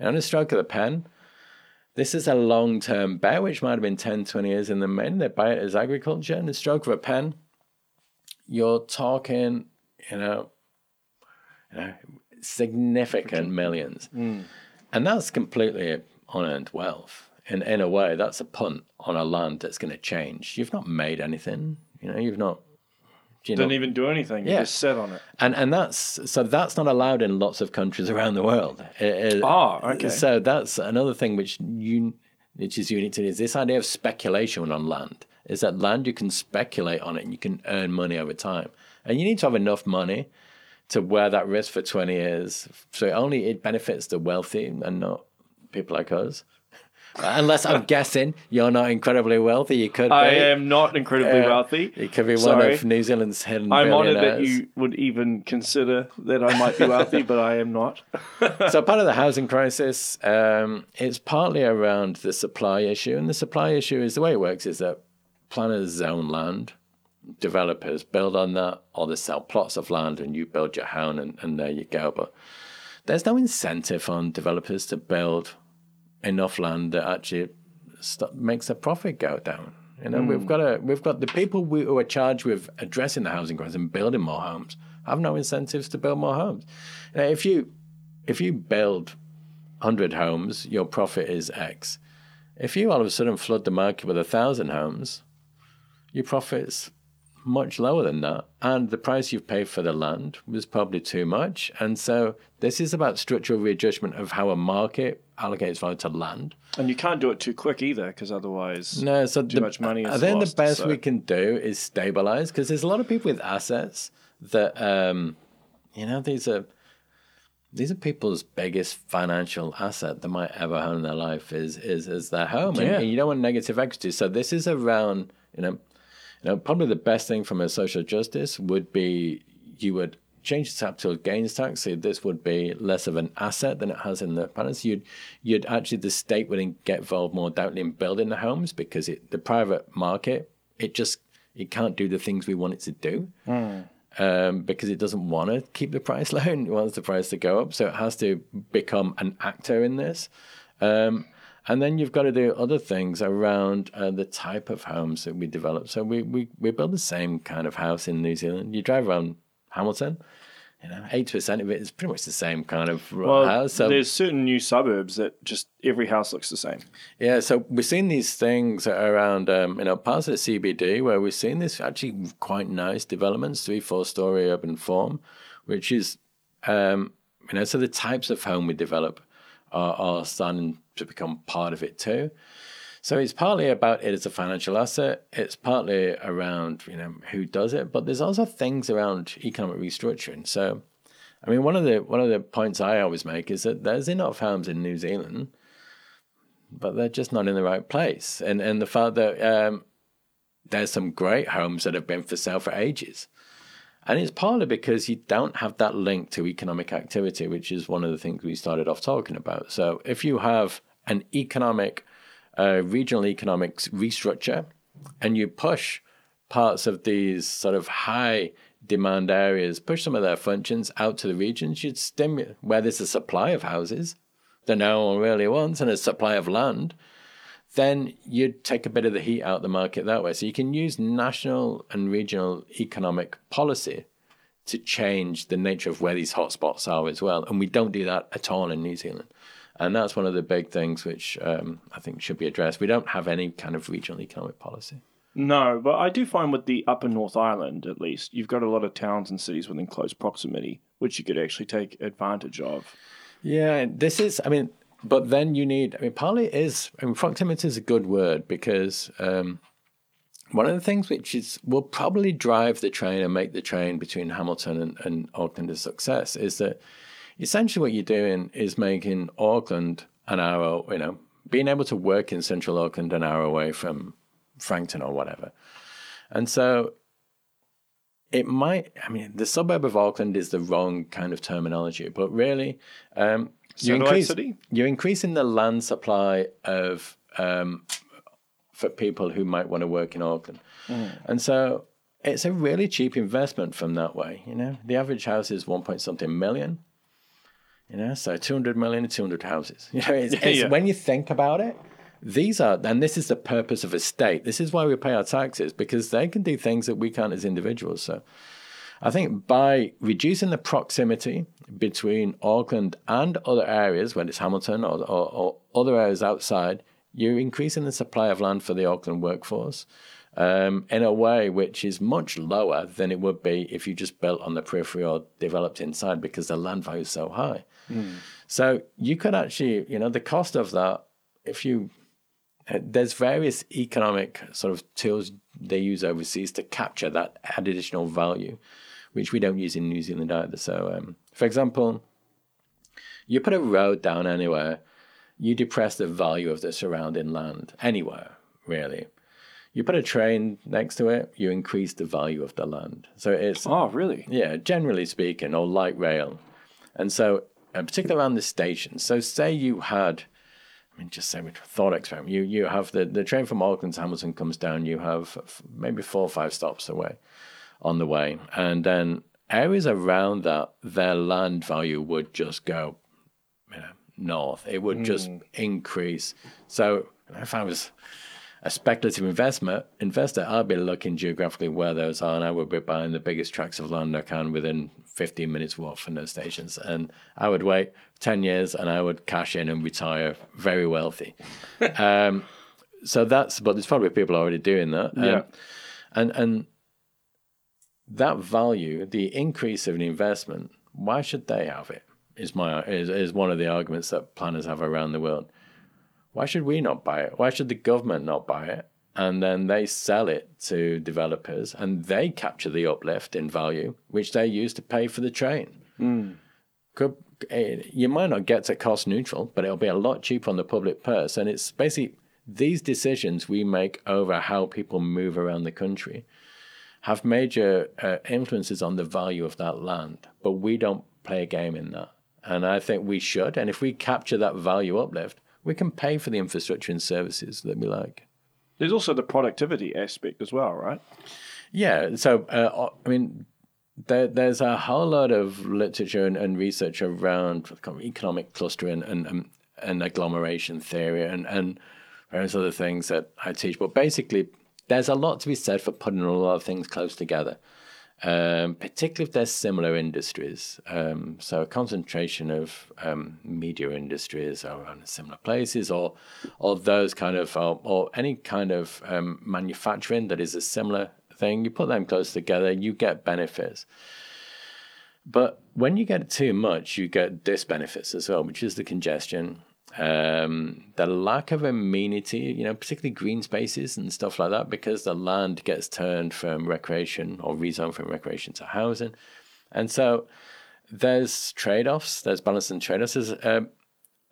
know, on a stroke of the pen. This is a long term bet, which might have been 10, 20 years in the main. They buy it as agriculture and a stroke of a pen. You're talking, you know, you know significant millions. Mm. And that's completely unearned wealth in in a way, that's a punt on a land that's going to change. You've not made anything. You know, you've not. You Didn't know, even do anything. You yeah. just sit on it. And and that's so that's not allowed in lots of countries around the world. It, oh, okay. So that's another thing which you which is unique to is this idea of speculation on land. Is that land you can speculate on it and you can earn money over time. And you need to have enough money to wear that risk for 20 years. So it only it benefits the wealthy and not people like us. Unless I'm guessing you're not incredibly wealthy, you could. Be. I am not incredibly uh, wealthy. You could be Sorry. one of New Zealand's hidden. I'm honoured that you would even consider that I might be wealthy, but I am not. so part of the housing crisis, um, it's partly around the supply issue, and the supply issue is the way it works is that planners zone land, developers build on that, or they sell plots of land, and you build your home, and, and there you go. But there's no incentive on developers to build enough land that actually st- makes a profit go down. You know, mm. we've got a, we've got the people we, who are charged with addressing the housing crisis and building more homes have no incentives to build more homes. Know, if you if you build hundred homes, your profit is X. If you all of a sudden flood the market with a thousand homes, your profit's much lower than that. And the price you've paid for the land was probably too much. And so this is about structural readjustment of how a market allocates value to land. And you can't do it too quick either, because otherwise, no. So too the, much money. I think lost, the best so. we can do is stabilize, because there's a lot of people with assets that, um, you know, these are these are people's biggest financial asset they might ever own in their life is is is their home, yeah. and, and you don't want negative equity. So this is around, you know you know, probably the best thing from a social justice would be you would change the capital gains tax. So this would be less of an asset than it has in the past. You'd you'd actually the state would get involved more directly in building the homes because it, the private market it just it can't do the things we want it to do. Mm. um, because it doesn't want to keep the price low and it wants the price to go up. So it has to become an actor in this. Um, and then you've got to do other things around uh, the type of homes that we develop. So we, we, we build the same kind of house in New Zealand. You drive around Hamilton, you know, eighty percent of it is pretty much the same kind of well, house. So there's certain new suburbs that just every house looks the same. Yeah, so we've seen these things around, um, you know, parts of the CBD where we've seen this actually quite nice developments, three, four story urban form, which is, um, you know, so the types of home we develop are, are starting to become part of it too. So it's partly about it as a financial asset. It's partly around you know who does it, but there's also things around economic restructuring. So, I mean, one of the one of the points I always make is that there's enough homes in New Zealand, but they're just not in the right place. And and the fact that um, there's some great homes that have been for sale for ages. And it's partly because you don't have that link to economic activity, which is one of the things we started off talking about. So if you have an economic uh, regional economics restructure, and you push parts of these sort of high demand areas, push some of their functions out to the regions, you'd stimulate where there's a supply of houses that no one really wants and a supply of land, then you'd take a bit of the heat out of the market that way. So you can use national and regional economic policy to change the nature of where these hotspots are as well. And we don't do that at all in New Zealand. And that's one of the big things which um, I think should be addressed. We don't have any kind of regional economic policy. No, but I do find with the upper North Island, at least, you've got a lot of towns and cities within close proximity, which you could actually take advantage of. Yeah, this is, I mean, but then you need, I mean, partly is, I mean, proximity is a good word because um, one of the things which is will probably drive the train and make the train between Hamilton and, and Auckland a success is that essentially what you're doing is making Auckland an hour, you know, being able to work in central Auckland an hour away from Frankton or whatever. And so it might, I mean, the suburb of Auckland is the wrong kind of terminology, but really, um, you increase, you're increasing the land supply of um, for people who might want to work in Auckland. Mm. And so it's a really cheap investment from that way. You know, the average house is one point something million. You know, so 200 million and 200 houses. You know, it's, it's, yeah. when you think about it, these are, and this is the purpose of a state. This is why we pay our taxes because they can do things that we can't as individuals. So I think by reducing the proximity between Auckland and other areas, whether it's Hamilton or, or, or other areas outside, you're increasing the supply of land for the Auckland workforce um, in a way which is much lower than it would be if you just built on the periphery or developed inside because the land value is so high. Mm. So you could actually, you know, the cost of that, if you, uh, there's various economic sort of tools they use overseas to capture that additional value, which we don't use in New Zealand either. So, um, for example, you put a road down anywhere, you depress the value of the surrounding land anywhere, really. You put a train next to it, you increase the value of the land. So it's oh, really? Yeah, generally speaking, or light rail, and so uh, particularly around the stations. So say you had, I mean, just say with thought experiment, you you have the the train from Auckland to Hamilton comes down. You have maybe four or five stops away on the way, and then areas around that, their land value would just go, you know, north. It would mm. just hmm. increase. So if I was a speculative investment investor, I'd be looking geographically where those are, and I would be buying the biggest tracts of land I can within 15 minutes walk from those stations. And I would wait 10 years, and I would cash in and retire very wealthy. um, so that's, but there's probably people already doing that. Um, yeah. And and that value, the increase of an investment, why should they have it? Is my is, is one of the arguments that planners have around the world why should we not buy it? Why should the government not buy it? And then they sell it to developers and they capture the uplift in value, which they use to pay for the train. Mm. Could, eh, you might not get to cost neutral, but it'll be a lot cheaper on the public purse. And it's basically these decisions we make over how people move around the country have major uh, influences on the value of that land, but we don't play a game in that. And I think we should. And if we capture that value uplift, we can pay for the infrastructure and services that we like. There's also the productivity aspect as well, right? Yeah. So, uh, I mean, there, there's a whole lot of literature and, and research around economic clustering and, and, and agglomeration theory and, and various other things that I teach. But basically, there's a lot to be said for putting a lot of things close together, um, particularly if they're similar industries. Um, so a concentration of um, media industries around similar places, or or those kind of, or, or any kind of um, manufacturing that is a similar thing. You put them close together, you get benefits. But when you get too much, you get disbenefits as well, which is the congestion, um, the lack of amenity, you know, particularly green spaces and stuff like that, because the land gets turned from recreation or rezoned from recreation to housing. And so there's trade offs, there's balance and trade offs. Uh,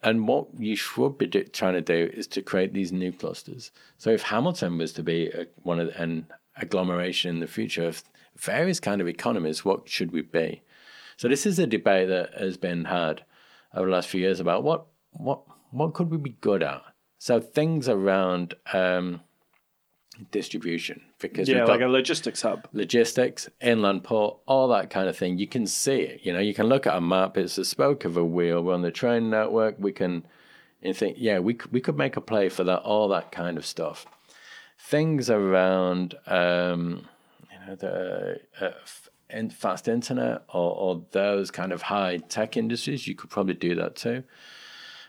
and what you should be do, trying to do is to create these new clusters. So if Hamilton was to be a, one of an agglomeration in the future of various kind of economies, what should we be? So this is a debate that has been had over the last few years about what what what could we be good at? So things around um, distribution because yeah, like a logistics hub, logistics, inland port, all that kind of thing. You can see it. You know, you can look at a map. It's a spoke of a wheel. We're on the train network. We can and think, yeah, we we could make a play for that. All that kind of stuff. Things around, um, you know, the uh, in fast internet or, or those kind of high tech industries. You could probably do that too.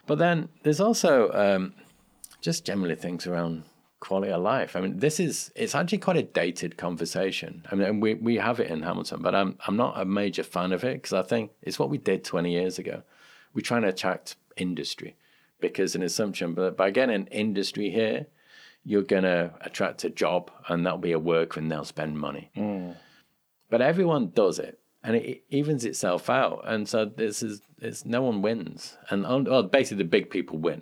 But then there's also um, just generally things around quality of life. I mean, this is it's actually quite a dated conversation. I mean, we we have it in Hamilton, but I'm I'm not a major fan of it because I think it's what we did 20 years ago. We're trying to attract industry because an assumption, but by getting an industry here, you're gonna attract a job and that'll be a worker and they'll spend money. Mm. But everyone does it and it evens itself out. And so this is it's no one wins, and well, basically the big people win.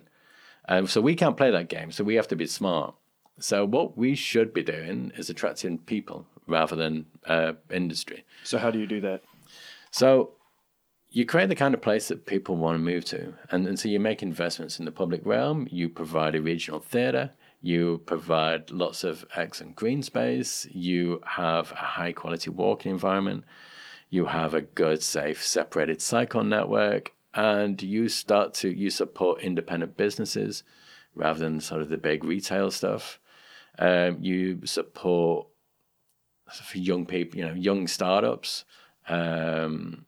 Um, so we can't play that game. So we have to be smart. So what we should be doing is attracting people rather than uh, industry. So how do you do that? So you create the kind of place that people want to move to, and, and so you make investments in the public realm. You provide a regional theatre. You provide lots of excellent green space. You have a high quality walking environment you have a good, safe, separated cycle network, and you start to you support independent businesses rather than sort of the big retail stuff. Um, you support for young people, you know, young startups, um,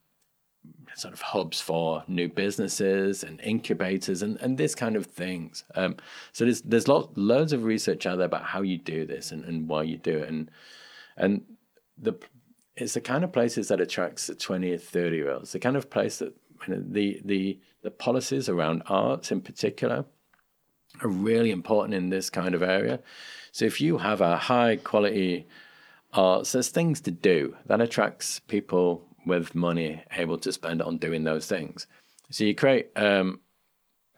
sort of hubs for new businesses and incubators and, and this kind of things. Um, so there's there's lots loads of research out there about how you do this and, and why you do it and and the it's the kind of places that attracts the 20 or 30 year olds, the kind of place that you know, the, the, the policies around arts in particular are really important in this kind of area. So if you have a high quality arts, there's things to do that attracts people with money able to spend on doing those things. So you create um,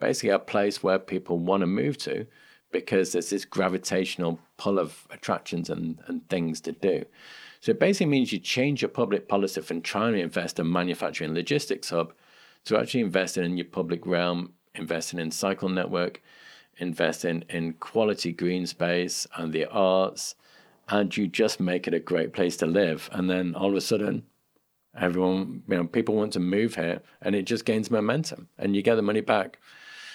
basically a place where people want to move to because there's this gravitational pull of attractions and, and things to do. So it basically means you change your public policy from trying to invest in manufacturing logistics hub to actually investing in your public realm, investing in cycle network, investing in quality green space and the arts, and you just make it a great place to live. And then all of a sudden, everyone, you know, people want to move here, and it just gains momentum, and you get the money back.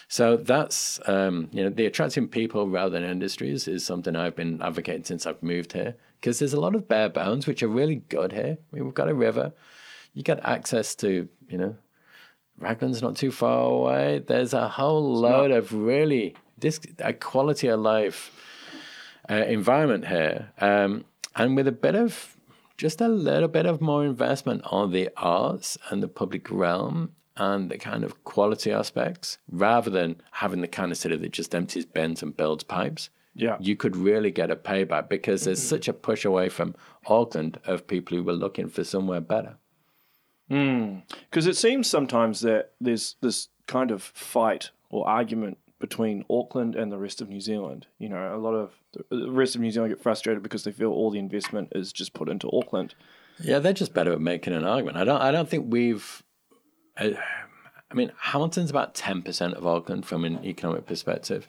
So that's um, you know the attracting people rather than industries is something I've been advocating since I've moved here because there's a lot of bare bones which are really good here. I mean, we've got a river, you get access to, you know, Raglan's not too far away. There's a whole load of really this a quality of life uh, environment here, um, and with a bit of just a little bit of more investment on the arts and the public realm and the kind of quality aspects, rather than having the kind of city that just empties bins and builds pipes yeah. you could really get a payback because there's mm-hmm. such a push away from Auckland of people who were looking for somewhere better. Because mm. it seems sometimes that there's this kind of fight or argument between Auckland and the rest of New Zealand. You know, a lot of the rest of New Zealand get frustrated because they feel all the investment is just put into Auckland. Yeah, they're just better at making an argument. I don't. I don't think we've. I, I mean, Hamilton's about ten percent of Auckland from an economic perspective.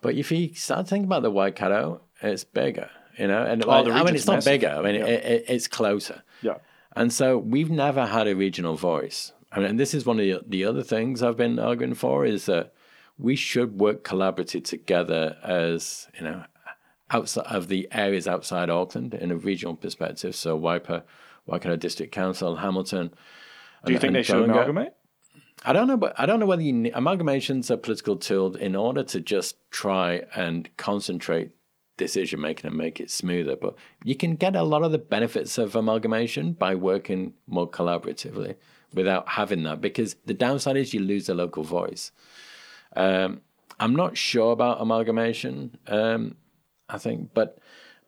But if you start thinking about the Waikato, it's bigger, you know. And oh, I mean, it's not massive. bigger. I mean, yeah. it, it, it's closer. Yeah. And so we've never had a regional voice. I mean, and this is one of the, the other things I've been arguing for is that we should work collaboratively together as, you know, outside of the areas outside Auckland in a regional perspective. So Waipa, Waikato District Council, Hamilton. Do you think they should amalgamate? I don't know, but I don't know whether you need, amalgamation's a political tool in order to just try and concentrate decision making and make it smoother. But you can get a lot of the benefits of amalgamation by working more collaboratively without having that, because the downside is you lose the local voice. Um, I'm not sure about amalgamation. Um, I think, but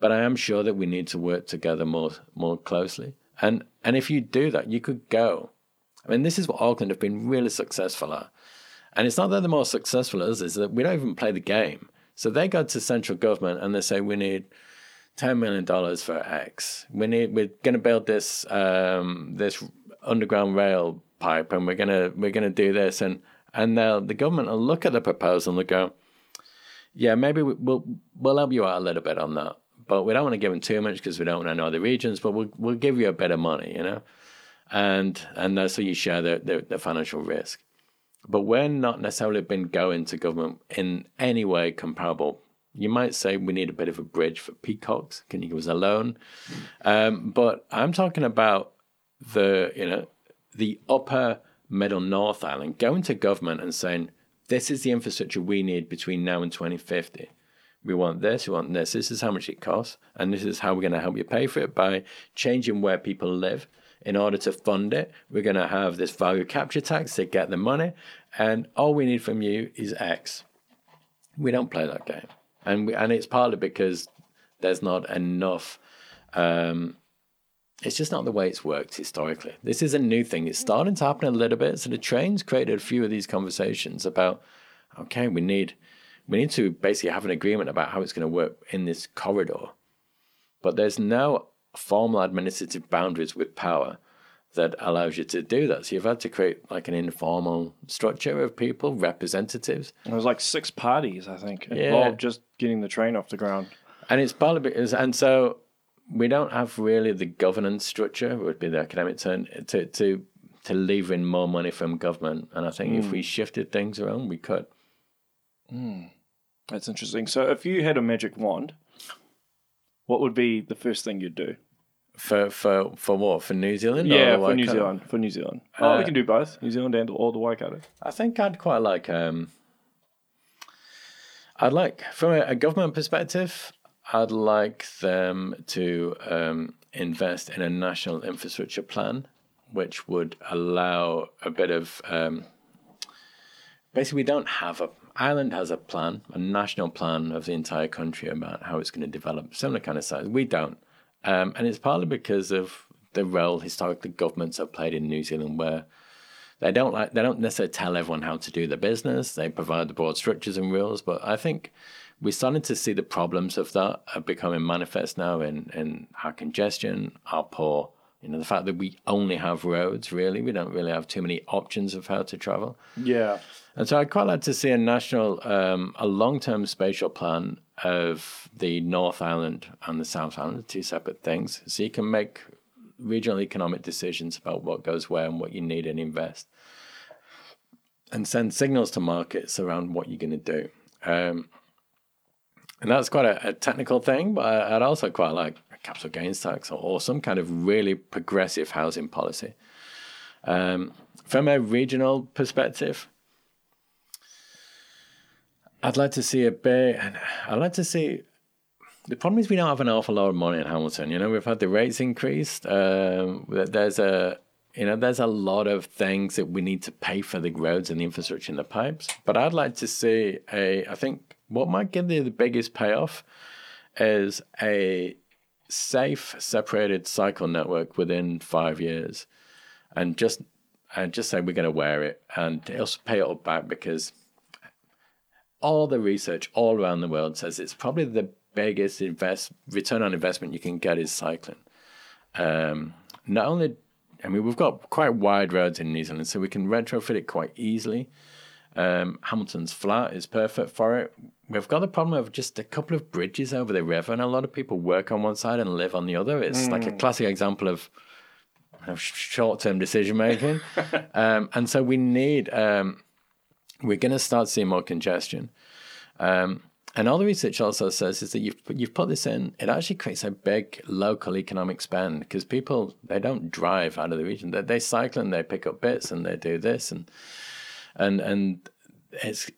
but I am sure that we need to work together more more closely. And and if you do that, you could go. I mean, this is what Auckland have been really successful at. And it's not that they're more successful as is that we don't even play the game. So they go to central government and they say we need ten million dollars for X. We need we're going to build this um, this underground rail pipe, and we're gonna we're gonna do this, and and the government will look at the proposal and they'll go, yeah, maybe we'll we'll help you out a little bit on that, but we don't want to give them too much because we don't want to know the regions, but we'll we'll give you a bit of money, you know, and and that's so you share the, the, the financial risk. But we're not necessarily been going to government in any way comparable. You might say we need a bit of a bridge for peacocks. Can you give us a loan? Um, but I'm talking about the you know the upper middle North Island going to government and saying this is the infrastructure we need between now and 2050. We want this, we want this, this is how much it costs, and this is how we're going to help you pay for it by changing where people live. In order to fund it, we're going to have this value capture tax to get the money, and all we need from you is X. We don't play that game, and we, and it's partly because there's not enough um, it's just not the way it's worked historically. This is a new thing. It's starting to happen a little bit. So the trains created a few of these conversations about, okay, we need we need to basically have an agreement about how it's going to work in this corridor. But there's no formal administrative boundaries with power that allows you to do that. So you've had to create like an informal structure of people, representatives. There was like six parties, I think, involved yeah. just getting the train off the ground. And it's partly because, and so we don't have really the governance structure would be the academic term to to to lever in more money from government. And I think mm. if we hmm. shifted things around, we could. Mm. That's interesting. So, if you had a magic wand, what would be the first thing you'd do? For for for what? For New Zealand? Yeah, for New Zealand. For New Zealand. Oh, uh, we can do both, New Zealand and all the Waikato. I think I'd quite like. Um, I'd like, from a, a government perspective, I'd like them to um, invest in a national infrastructure plan, which would allow a bit of. Um, basically, we don't have a. Ireland has a plan, a national plan of the entire country about how it's going to develop, similar kind of size. We don't. Um, and it's partly because of the role historically governments have played in New Zealand, where they don't like they don't necessarily tell everyone how to do their business. They provide the broad structures and rules, but I think we're starting to see the problems of that are becoming manifest now in, in our congestion, our poor, you know, the fact that we only have roads, really. We don't really have too many options of how to travel. Yeah. And so I'd quite like to see a national, um, a long term spatial plan of the North Island and the South Island, two separate things. So you can make regional economic decisions about what goes where and what you need and invest. And send signals to markets around what you're going to do. Um, and that's quite a, a technical thing, but I'd also quite like capital gains tax or, or some kind of really progressive housing policy. Um, from a regional perspective, I'd like to see a bit. I'd like to see. The problem is we don't have an awful lot of money in Hamilton. You know, we've had the rates increased. Um, there's a you know, there's a lot of things that we need to pay for the roads and the infrastructure and the pipes. But I'd like to see a. I think what might give you the biggest payoff is a safe separated cycle network within five years. And just and just say we're going to wear it and it'll pay it all back because all the research all around the world says it's probably the biggest invest return on investment you can get is cycling. Um, not only i mean we've got quite wide roads in new zealand so we can retrofit it quite easily. Um, hamilton's flat is perfect for it we've got the problem of just a couple of bridges over the river, and a lot of people work on one side and live on the other. It's mm. like a mm. classic example of short term decision making. um, and so we need, um, we're going to start seeing more congestion. Um, and all the research also says is that you've you've put this in, it actually creates a big local economic spend because people they don't drive out of the region. They, they cycle and they pick up bits and they do this and and and it's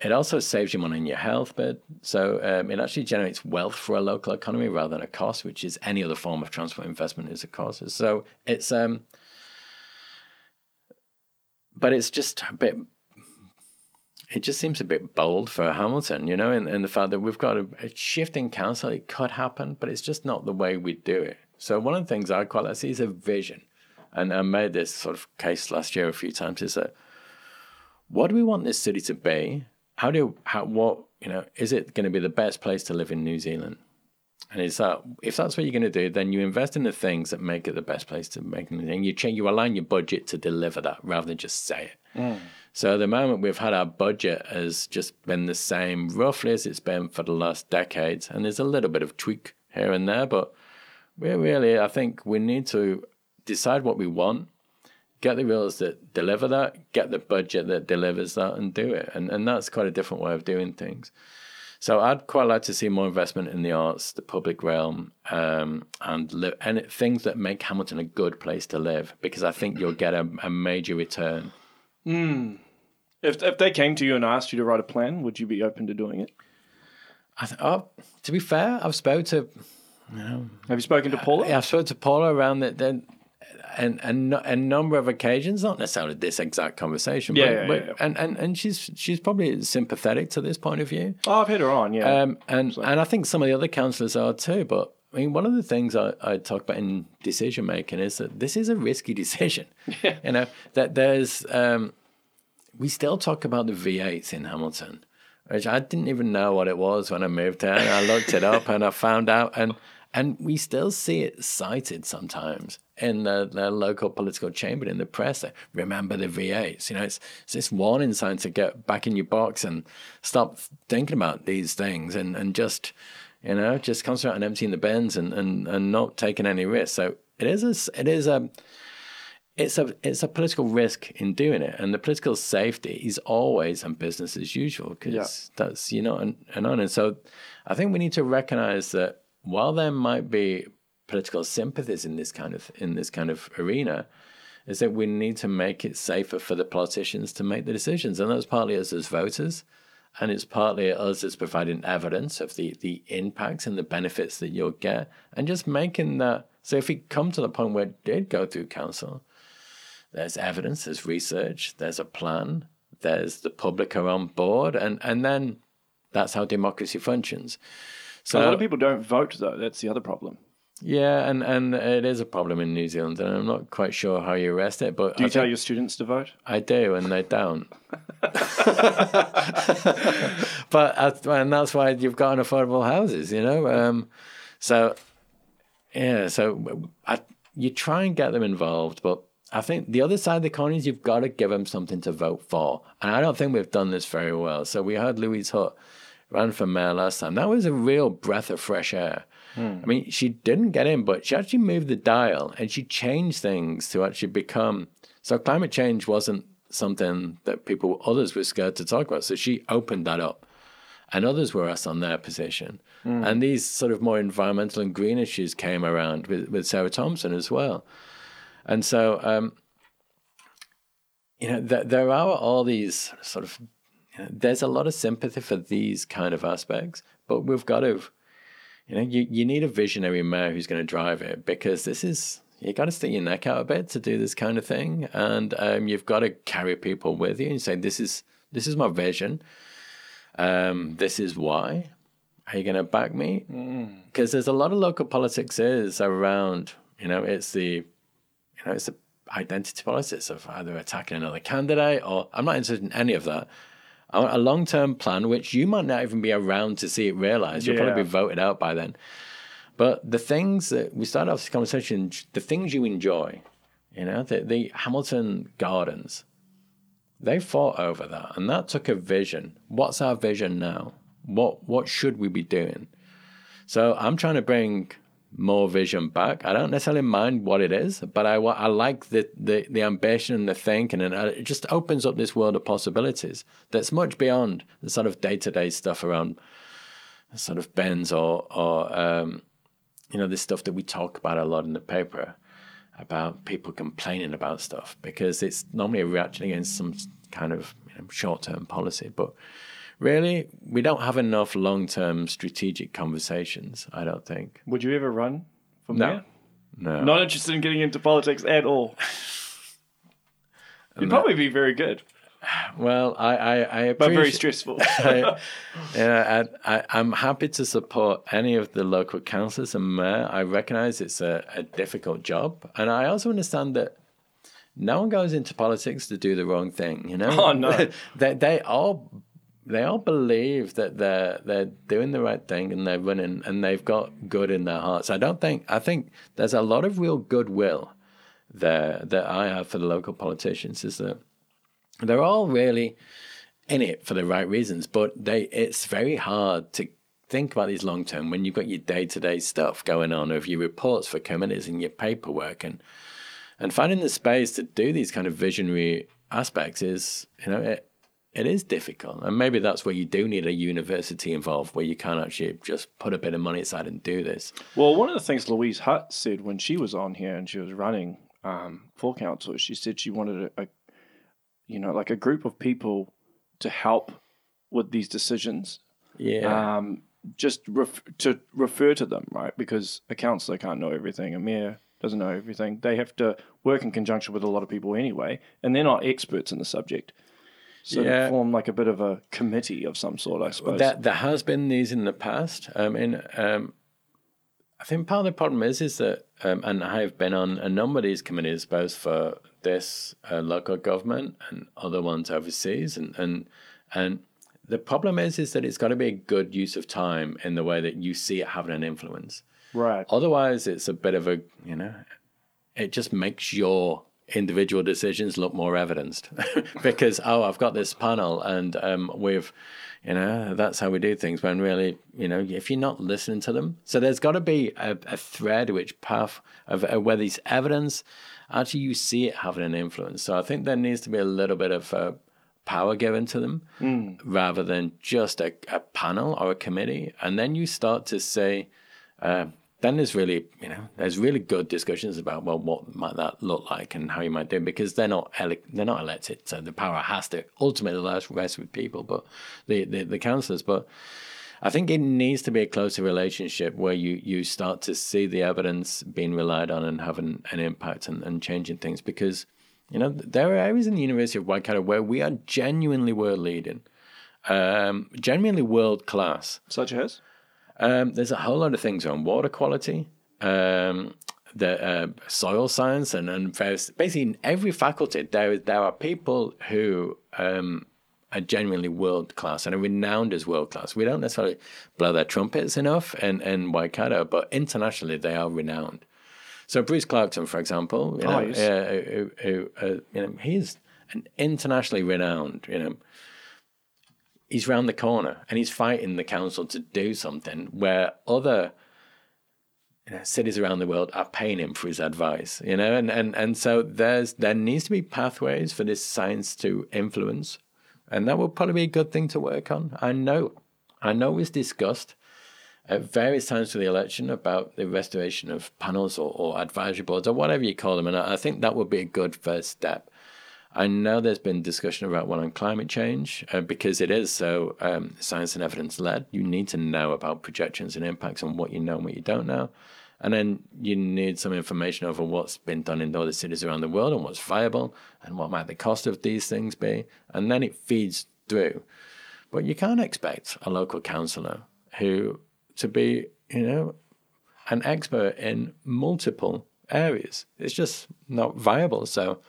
it also saves you money in your health but So um, it actually generates wealth for a local economy rather than a cost, which is any other form of transport investment is a cost. So it's um, but it's just a bit. It just seems a bit bold for Hamilton, you know, in, in the fact that we've got a, a shift in council. It could happen, but it's just not the way we do it. So one of the things I quite like is a vision, and I made this sort of case last year a few times. Is that what do we want this city to be? How do how what you know is it going to be the best place to live in New Zealand? And is that if that's what you're going to do, then you invest in the things that make it the best place to make anything. You change, you align your budget to deliver that rather than just say it. Mm. So at the moment, we've had our budget has just been the same roughly as it's been for the last decades, and there's a little bit of tweak here and there, but we really, I think, we need to decide what we want get the rules that deliver that, get the budget that delivers that, and do it. And and that's quite a different way of doing things. So I'd quite like to see more investment in the arts, the public realm, um, and li- and things that make Hamilton a good place to live, because I think you'll get a, a major return. Mm. If if they came to you and asked you to write a plan, would you be open to doing it? I th- oh, to be fair, I've spoken to. You know, Have you spoken to Paula? Yeah, I've spoken to Paula around that and and a number of occasions, not necessarily this exact conversation, yeah, but, yeah, yeah, and, and and she's she's probably sympathetic to this point of view. Oh, I've had her on, yeah, um, and so. and I think some of the other councillors are too. But I mean, one of the things I, I talk about in decision making is that this is a risky decision. You know that there's um, we still talk about the V8s in Hamilton, which I didn't even know what it was when I moved here. I looked it up and I found out and and we still see it cited sometimes in the, the local political chamber in the press. Remember the V8s. You know, it's, it's this warning sign to get back in your box and stop thinking about these things and, and just, you know, just concentrate on emptying the bins and, and, and not taking any risks. So it is a, it is a, it's a it's a political risk in doing it, and the political safety is always on business as usual because yeah. that's you know and, and on and so I think we need to recognize that while there might be political sympathies in this kind of in this kind of arena, is that we need to make it safer for the politicians to make the decisions, and that's partly us as voters, and it's partly us as providing evidence of the the impacts and the benefits that you'll get, and just making that. So if we come to the point where it did go through council, there's evidence, there's research, there's a plan, there's the public are on board, and and then that's how democracy functions. So a lot of people don't vote, though. That's the other problem. Yeah, and, and it is a problem in New Zealand, and I'm not quite sure how you arrest it. But do you I tell your students to vote? I do, and they don't. but and that's why you've got unaffordable houses, you know. Um, so yeah, so I, you try and get them involved, but I think the other side of the coin is you've got to give them something to vote for, and I don't think we've done this very well. So we had Louise Hutt ran for mayor last time. That was a real breath of fresh air. Hmm. I mean, she didn't get in, but she actually moved the dial and she changed things to actually become. So climate change wasn't something that people, others were scared to talk about. So she opened that up. And others were us on their position. Hmm. And these sort of more environmental and green issues came around with, with Sarah Thomson as well. And so, um, you know, th- there are all these sort of there's a lot of sympathy for these kind of aspects, but we've got to, you know, you, you need a visionary mayor who's going to drive it because this is, you got to stick your neck out a bit to do this kind of thing. And um, you've got to carry people with you and say, this is, this is my vision. Um, this is why. Are you going to back me? Because mm. there's a lot of local politics is around, you know, it's the, you know, it's the identity politics of either attacking another candidate or I'm not interested in any of that a long term plan, which you might not even be around to see it realized. You'll yeah. probably be voted out by then. But the things that we started off this conversation, the things you enjoy, you know, the, the Hamilton Gardens, they fought over that, and that took a vision. What's our vision now? What what should we be doing? So I'm trying to bring more vision back. I don't necessarily mind what it is, but I, I like the, the, the ambition and the thinking, and it just opens up this world of possibilities that's much beyond the sort of day to day stuff around sort of bends or, or um, you know, this stuff that we talk about a lot in the paper about people complaining about stuff because it's normally a reaction against some kind of you know, short term policy. But really, we don't have enough long term strategic conversations, I don't think. Would you ever run from no. there? No. Not interested in getting into politics at all. You'd probably be very good. Well, I, I, I but very stressful. I, yeah, I, I, am happy to support any of the local councillors and mayor. I recognise it's a, a difficult job, and I also understand that no one goes into politics to do the wrong thing. You know, oh no, they they all they all believe that they're they're doing the right thing and they're running and they've got good in their hearts. I don't think I think there's a lot of real goodwill there that I have for the local politicians. Is that they're all really in it for the right reasons, but they it's very hard to think about these long term when you've got your day to day stuff going on, of your reports for committees and your paperwork and and finding the space to do these kind of visionary aspects is you know it it is difficult. And maybe that's where you do need a university involved where you can't actually just put a bit of money aside and do this. Well, one of the things Louise Hutt said when she was on here and she was running um, for council, she said she wanted a, a, you know, like a group of people to help with these decisions. Yeah. Um, just ref- to refer to them, right? Because a councillor can't know everything, a mayor doesn't know everything. They have to work in conjunction with a lot of people anyway, and they're not experts in the subject. So yeah. form like a bit of a committee of some sort, I suppose. That there has been these in the past. I mean, um, I think part of the problem is is that, um, and I have been on a number of these committees, both for this uh, local government and other ones overseas, and and and the problem is is that it's got to be a good use of time in the way that you see it having an influence. Right. Otherwise, it's a bit of a you know, it just makes your individual decisions look more evidenced. Because oh i've got this panel and um, we've you know that's how we do things when really you know if you're not listening to them. So there's got to be a, a, thread which path of uh, where these evidence actually you see it having an influence. So i think there needs to be a little bit of uh, power given to them mm. rather than just a, a, panel or a committee. And then you start to say uh, then there's really, you know, there's really good discussions about well, what might that look like and how you might do it because they're not ele- they're not elected, so the power has to ultimately rest with people, but the, the the councillors. But I think it needs to be a closer relationship where you you start to see the evidence being relied on and having an impact and, and changing things because you know there are areas in the University of Waikato where we are genuinely world leading, um, genuinely world class, such as um, there's a whole lot of things on water quality, um, the uh, soil science, and, and various, basically in every faculty there there are people who um, are genuinely world class and are renowned as world class. We don't necessarily blow their trumpets enough in, in Waikato, but internationally they are renowned. So Bruce Clarkson, for example, you know, oh, yes. uh, who, who, uh, you know, he's an internationally renowned, you know, he's round the corner and he's fighting the council to do something where other you know, cities around the world are paying him for his advice, you know, and, and, and so there's there needs to be pathways for this science to influence, and that will probably be a good thing to work on. I know, I know it was discussed at various times for the election about the restoration of panels or, or advisory boards or whatever you call them, and I, I think that would be a good first step. I know there's been discussion about one on climate change uh, because it is so um, science and evidence led. You need to know about projections and impacts on what you know and what you don't know. And then you need some information over what's been done in other cities around the world and what's viable and what might the cost of these things be. And then it feeds through. But you can't expect a local councillor who to be, you know, an expert in multiple areas. It's just not viable. So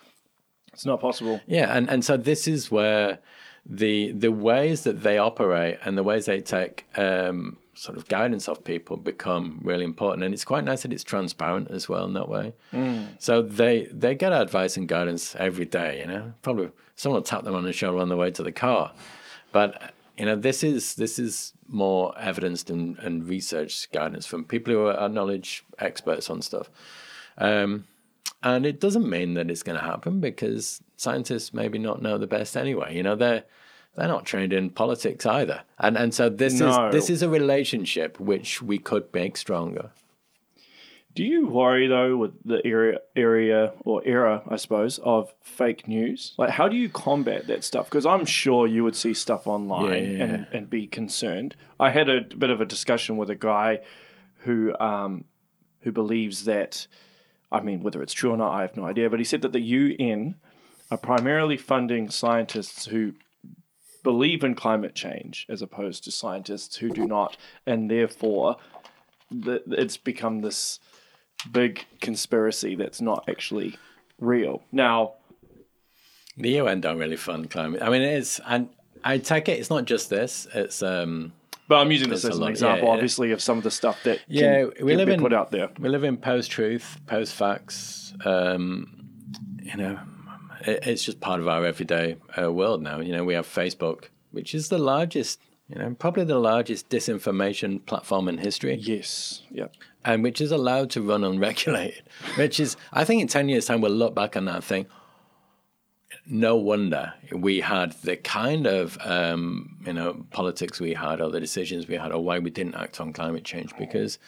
it's not possible. Yeah, and, and so this is where the the ways that they operate and the ways they take um, sort of guidance off people become really important. And it's quite nice that it's transparent as well in that way. Mm. So they they get advice and guidance every day. You know, probably someone will tap them on the shoulder on the way to the car, but you know, this is this is more evidence and, and research guidance from people who are knowledge experts on stuff. Um, and it doesn't mean that it's going to happen because scientists maybe not know the best anyway. You know, they're they're not trained in politics either, and and so this no. is this is a relationship which we could make stronger. Do you worry though with the area area or era, I suppose, of fake news? Like, how do you combat that stuff? Because I'm sure you would see stuff online yeah, yeah. And, and be concerned. I had a bit of a discussion with a guy who um, who believes that, I mean, whether it's true or not, I have no idea. But he said that the UN are primarily funding scientists who believe in climate change as opposed to scientists who do not, and therefore, the, it's become this big conspiracy that's not actually real. Now, the UN don't really fund climate. I mean, it is, and I take it it's not just this. It's um, but I'm using this as an example, yeah, obviously, of some of the stuff that yeah can, we can live in, put out there. We live in post truth, post facts. Um, you know, it, it's just part of our everyday uh, world now. You know, we have Facebook, which is the largest you know, probably the largest disinformation platform in history. Yes. Yeah. And which is allowed to run unregulated. which is, I think, in ten years' time, we'll look back on that and think, no wonder we had the kind of um, you know politics we had, or the decisions we had, or why we didn't act on climate change because.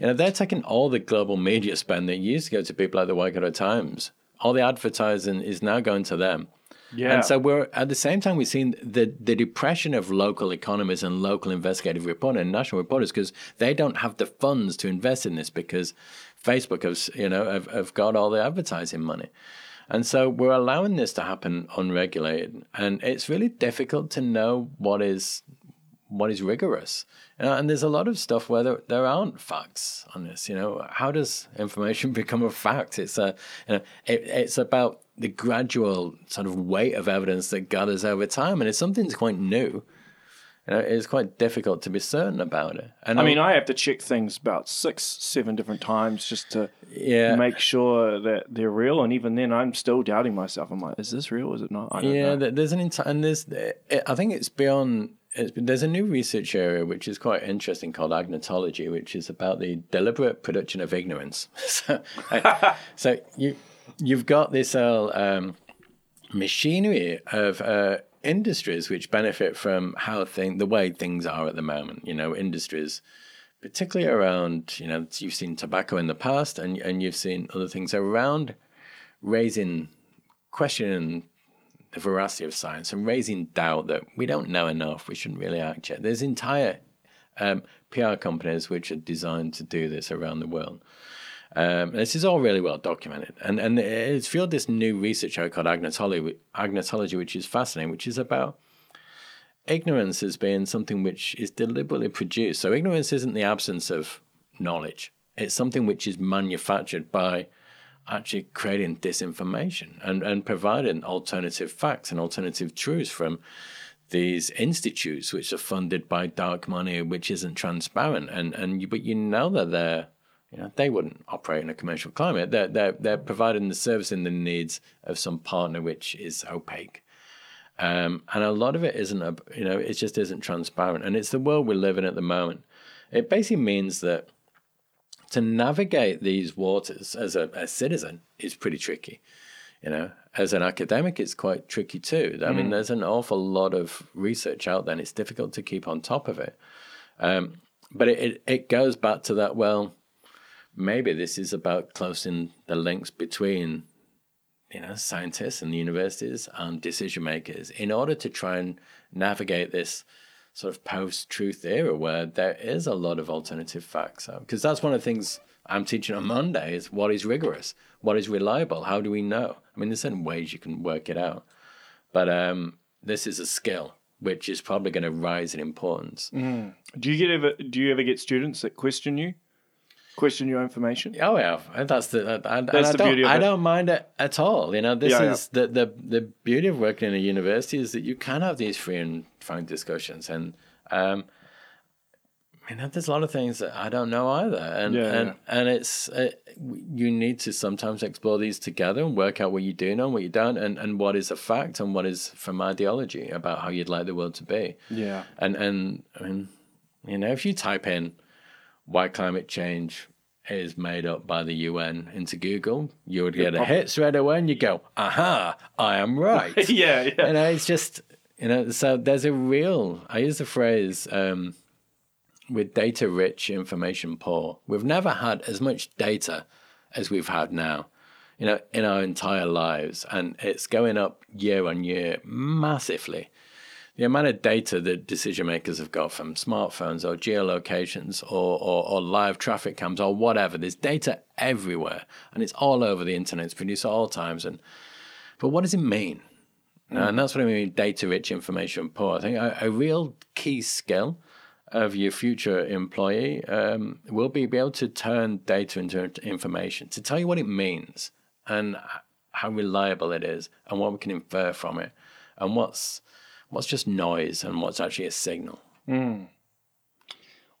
You know, they're taking all the global media spend that used to go to people like the Waikato Times. All the advertising is now going to them yeah. And so we're at the same time we've seen the the depression of local economies and local investigative reporting and national reporters because they don't have the funds to invest in this because Facebook has you know have, have got all the advertising money. And so we're allowing this to happen unregulated. And it's really difficult to know what is what is rigorous. Know, and there's a lot of stuff where there, there aren't facts on this. You know, how does information become a fact? It's a, you know, it, it's about the gradual sort of weight of evidence that gathers over time, and it's something that's quite new. You know, it's quite difficult to be certain about it. And I mean, I have to check things about six, seven different times just to yeah. make sure that they're real. And even then, I'm still doubting myself. I'm like, is this real? Is it not? yeah, know. there's an entire and there's. I think it's beyond. It's, there's a new research area which is quite interesting called agnotology, which is about the deliberate production of ignorance. so, I, so you you've got this whole um, machinery of uh, industries which benefit from how thing the way things are at the moment. You know, industries, particularly around you know you've seen tobacco in the past, and and you've seen other things around raising questioning the veracity of science and raising doubt that we don't know enough. We shouldn't really act yet. There's entire um, PR companies which are designed to do this around the world. Um, this is all really well documented, and and it's fueled this new research area called agnotology, agnotology, which is fascinating, which is about ignorance as being something which is deliberately produced. So ignorance isn't the absence of knowledge; it's something which is manufactured by actually creating disinformation and and providing alternative facts and alternative truths from these institutes which are funded by dark money, which isn't transparent, and and you, but you know that they're you know, they wouldn't operate in a commercial climate. They're, they're, they're providing the service and the needs of some partner which is opaque. Um, and a lot of it isn't, a, you know, it just isn't transparent. And it's the world we live in at the moment. It basically means that to navigate these waters as a, a citizen is pretty tricky. You know, as an academic, it's quite tricky too. I mm. mean, there's an awful lot of research out there, and it's difficult to keep on top of it. Um, but it, it, it goes back to that, well, maybe this is about closing the links between you know scientists and the universities and decision makers in order to try and navigate this sort of post-truth era where there is a lot of alternative facts. Because that's one of the things i'm teaching on monday is what is rigorous what is reliable how do we know? I mean there's certain ways you can work it out. But um, this is a skill which is probably going to rise in importance. Mm. do you get ever do you ever get students that question you question your information. Oh yeah, and that's the and, that's the beauty of I it. don't mind it at all. You know, this yeah, is yeah. the the the beauty of working in a university is that you can have these free and frank discussions, and um, you know, there's a lot of things that I don't know either, and Yeah, and and it's uh, you need to sometimes explore these together and work out what you do know and what you don't, and and what is a fact and what is from ideology about how you'd like the world to be. Yeah. And and I mean, you know, if you type in why climate change is made up by the UN into Google, you would get a hit straight away, and you go, "Aha, I am right." yeah, yeah. you know, it's just you know. So there's a real. I use the phrase um, with data rich, information poor. We've never had as much data as we've had now. You know, in our entire lives, and it's going up year on year massively. The amount of data that decision makers have got from smartphones or geolocations or, or, or live traffic cams or whatever, there's data everywhere, and it's all over the internet. It's produced at all times. And but what does it mean? And that's what I mean data rich information poor. I think a, a real key skill of your future employee um, will be, be able to turn data into information, to tell you what it means and how reliable it is and what we can infer from it and what's what's just noise and what's actually a signal.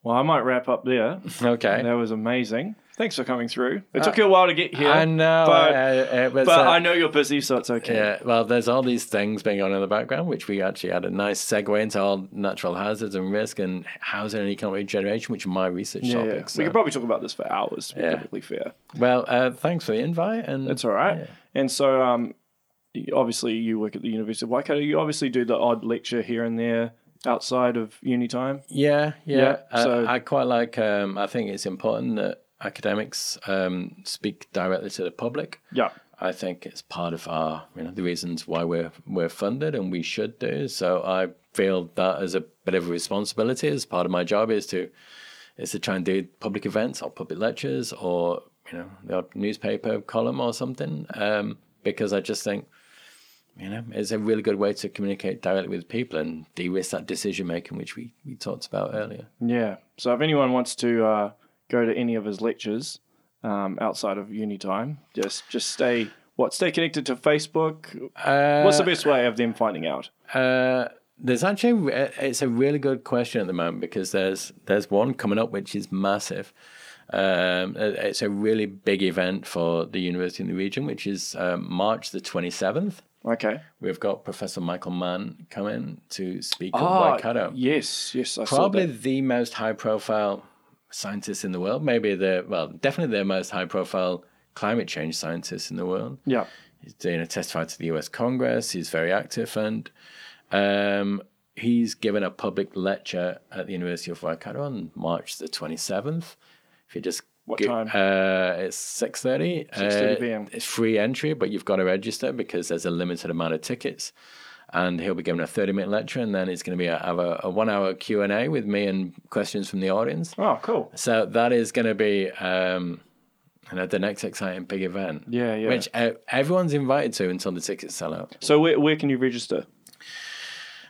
Well, I might wrap up there. Okay. That was amazing. Thanks for coming through. It took you a while to get here. I know, But, uh, was, but uh, I know you're busy, so it's okay. Yeah, well, there's all these things going on in the background, which we actually had a nice segue into all natural hazards and risk and housing and economic generation, which are my research Yeah, yeah. topics. We could probably talk about this for hours, to be Yeah. perfectly fair. Well, uh, thanks for the invite, and That's all right. And so, um, obviously, you work at the University of Waikato. You obviously do the odd lecture here and there outside of uni time. Yeah, yeah. Yeah, I, so- I quite like. Um, I think it's important that academics um, speak directly to the public. Yeah. I think it's part of our, you know, the reasons why we're we're funded and we should do. So I feel that as a bit of a responsibility as part of my job is to is to try and do public events or public lectures or you know the odd newspaper column or something. Um, because I just think you know it's a really good way to communicate directly with people and de-risk that decision making which we we talked about earlier. Yeah. So if anyone wants to uh, go to any of his lectures um, outside of uni time, just just stay what stay connected to Facebook. Uh, What's the best way of them finding out? Uh, there's actually it's a really good question at the moment because there's there's one coming up which is massive. Um, it's a really big event for the university in the region, which is um, March the 27th. Okay. We've got Professor Michael Mann coming to speak at Ah, Waikato. yes, yes. I Probably the most high profile scientist in the world. Maybe the well, definitely the most high profile climate change scientist in the world. Yeah. He's you know, testified to the U.S. Congress. He's very active, and um, he's given a public lecture at the University of Waikato on March the twenty seventh. If you just What time? Uh, it's six thirty. 6:30 p.m.. It's free entry, but you've got to register because there's a limited amount of tickets. And he'll be giving a thirty-minute lecture, and then it's going to be a, have a, a one-hour Q and A with me and questions from the audience. Oh, cool. So that is going to be, um, you know, the next exciting big event. Yeah, yeah. Which uh, everyone's invited to until the tickets sell out. So where where can you register?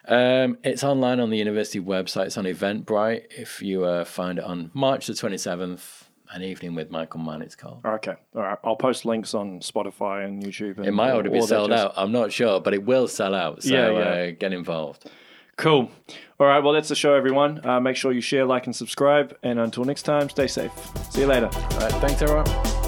Um, it's online on the university website. It's on Eventbrite. If you uh, find it on March the twenty seventh, an evening with Michael Mann, it's called. Okay. All right. I'll post links on Spotify and YouTube. And It might already be sold jazz. out. I'm not sure, but it will sell out. So Yeah, yeah. Uh, get involved. Cool. All right. Well, that's the show, everyone. Uh, make sure you share, like, and subscribe. And until next time, stay safe. See you later. All right, thanks everyone.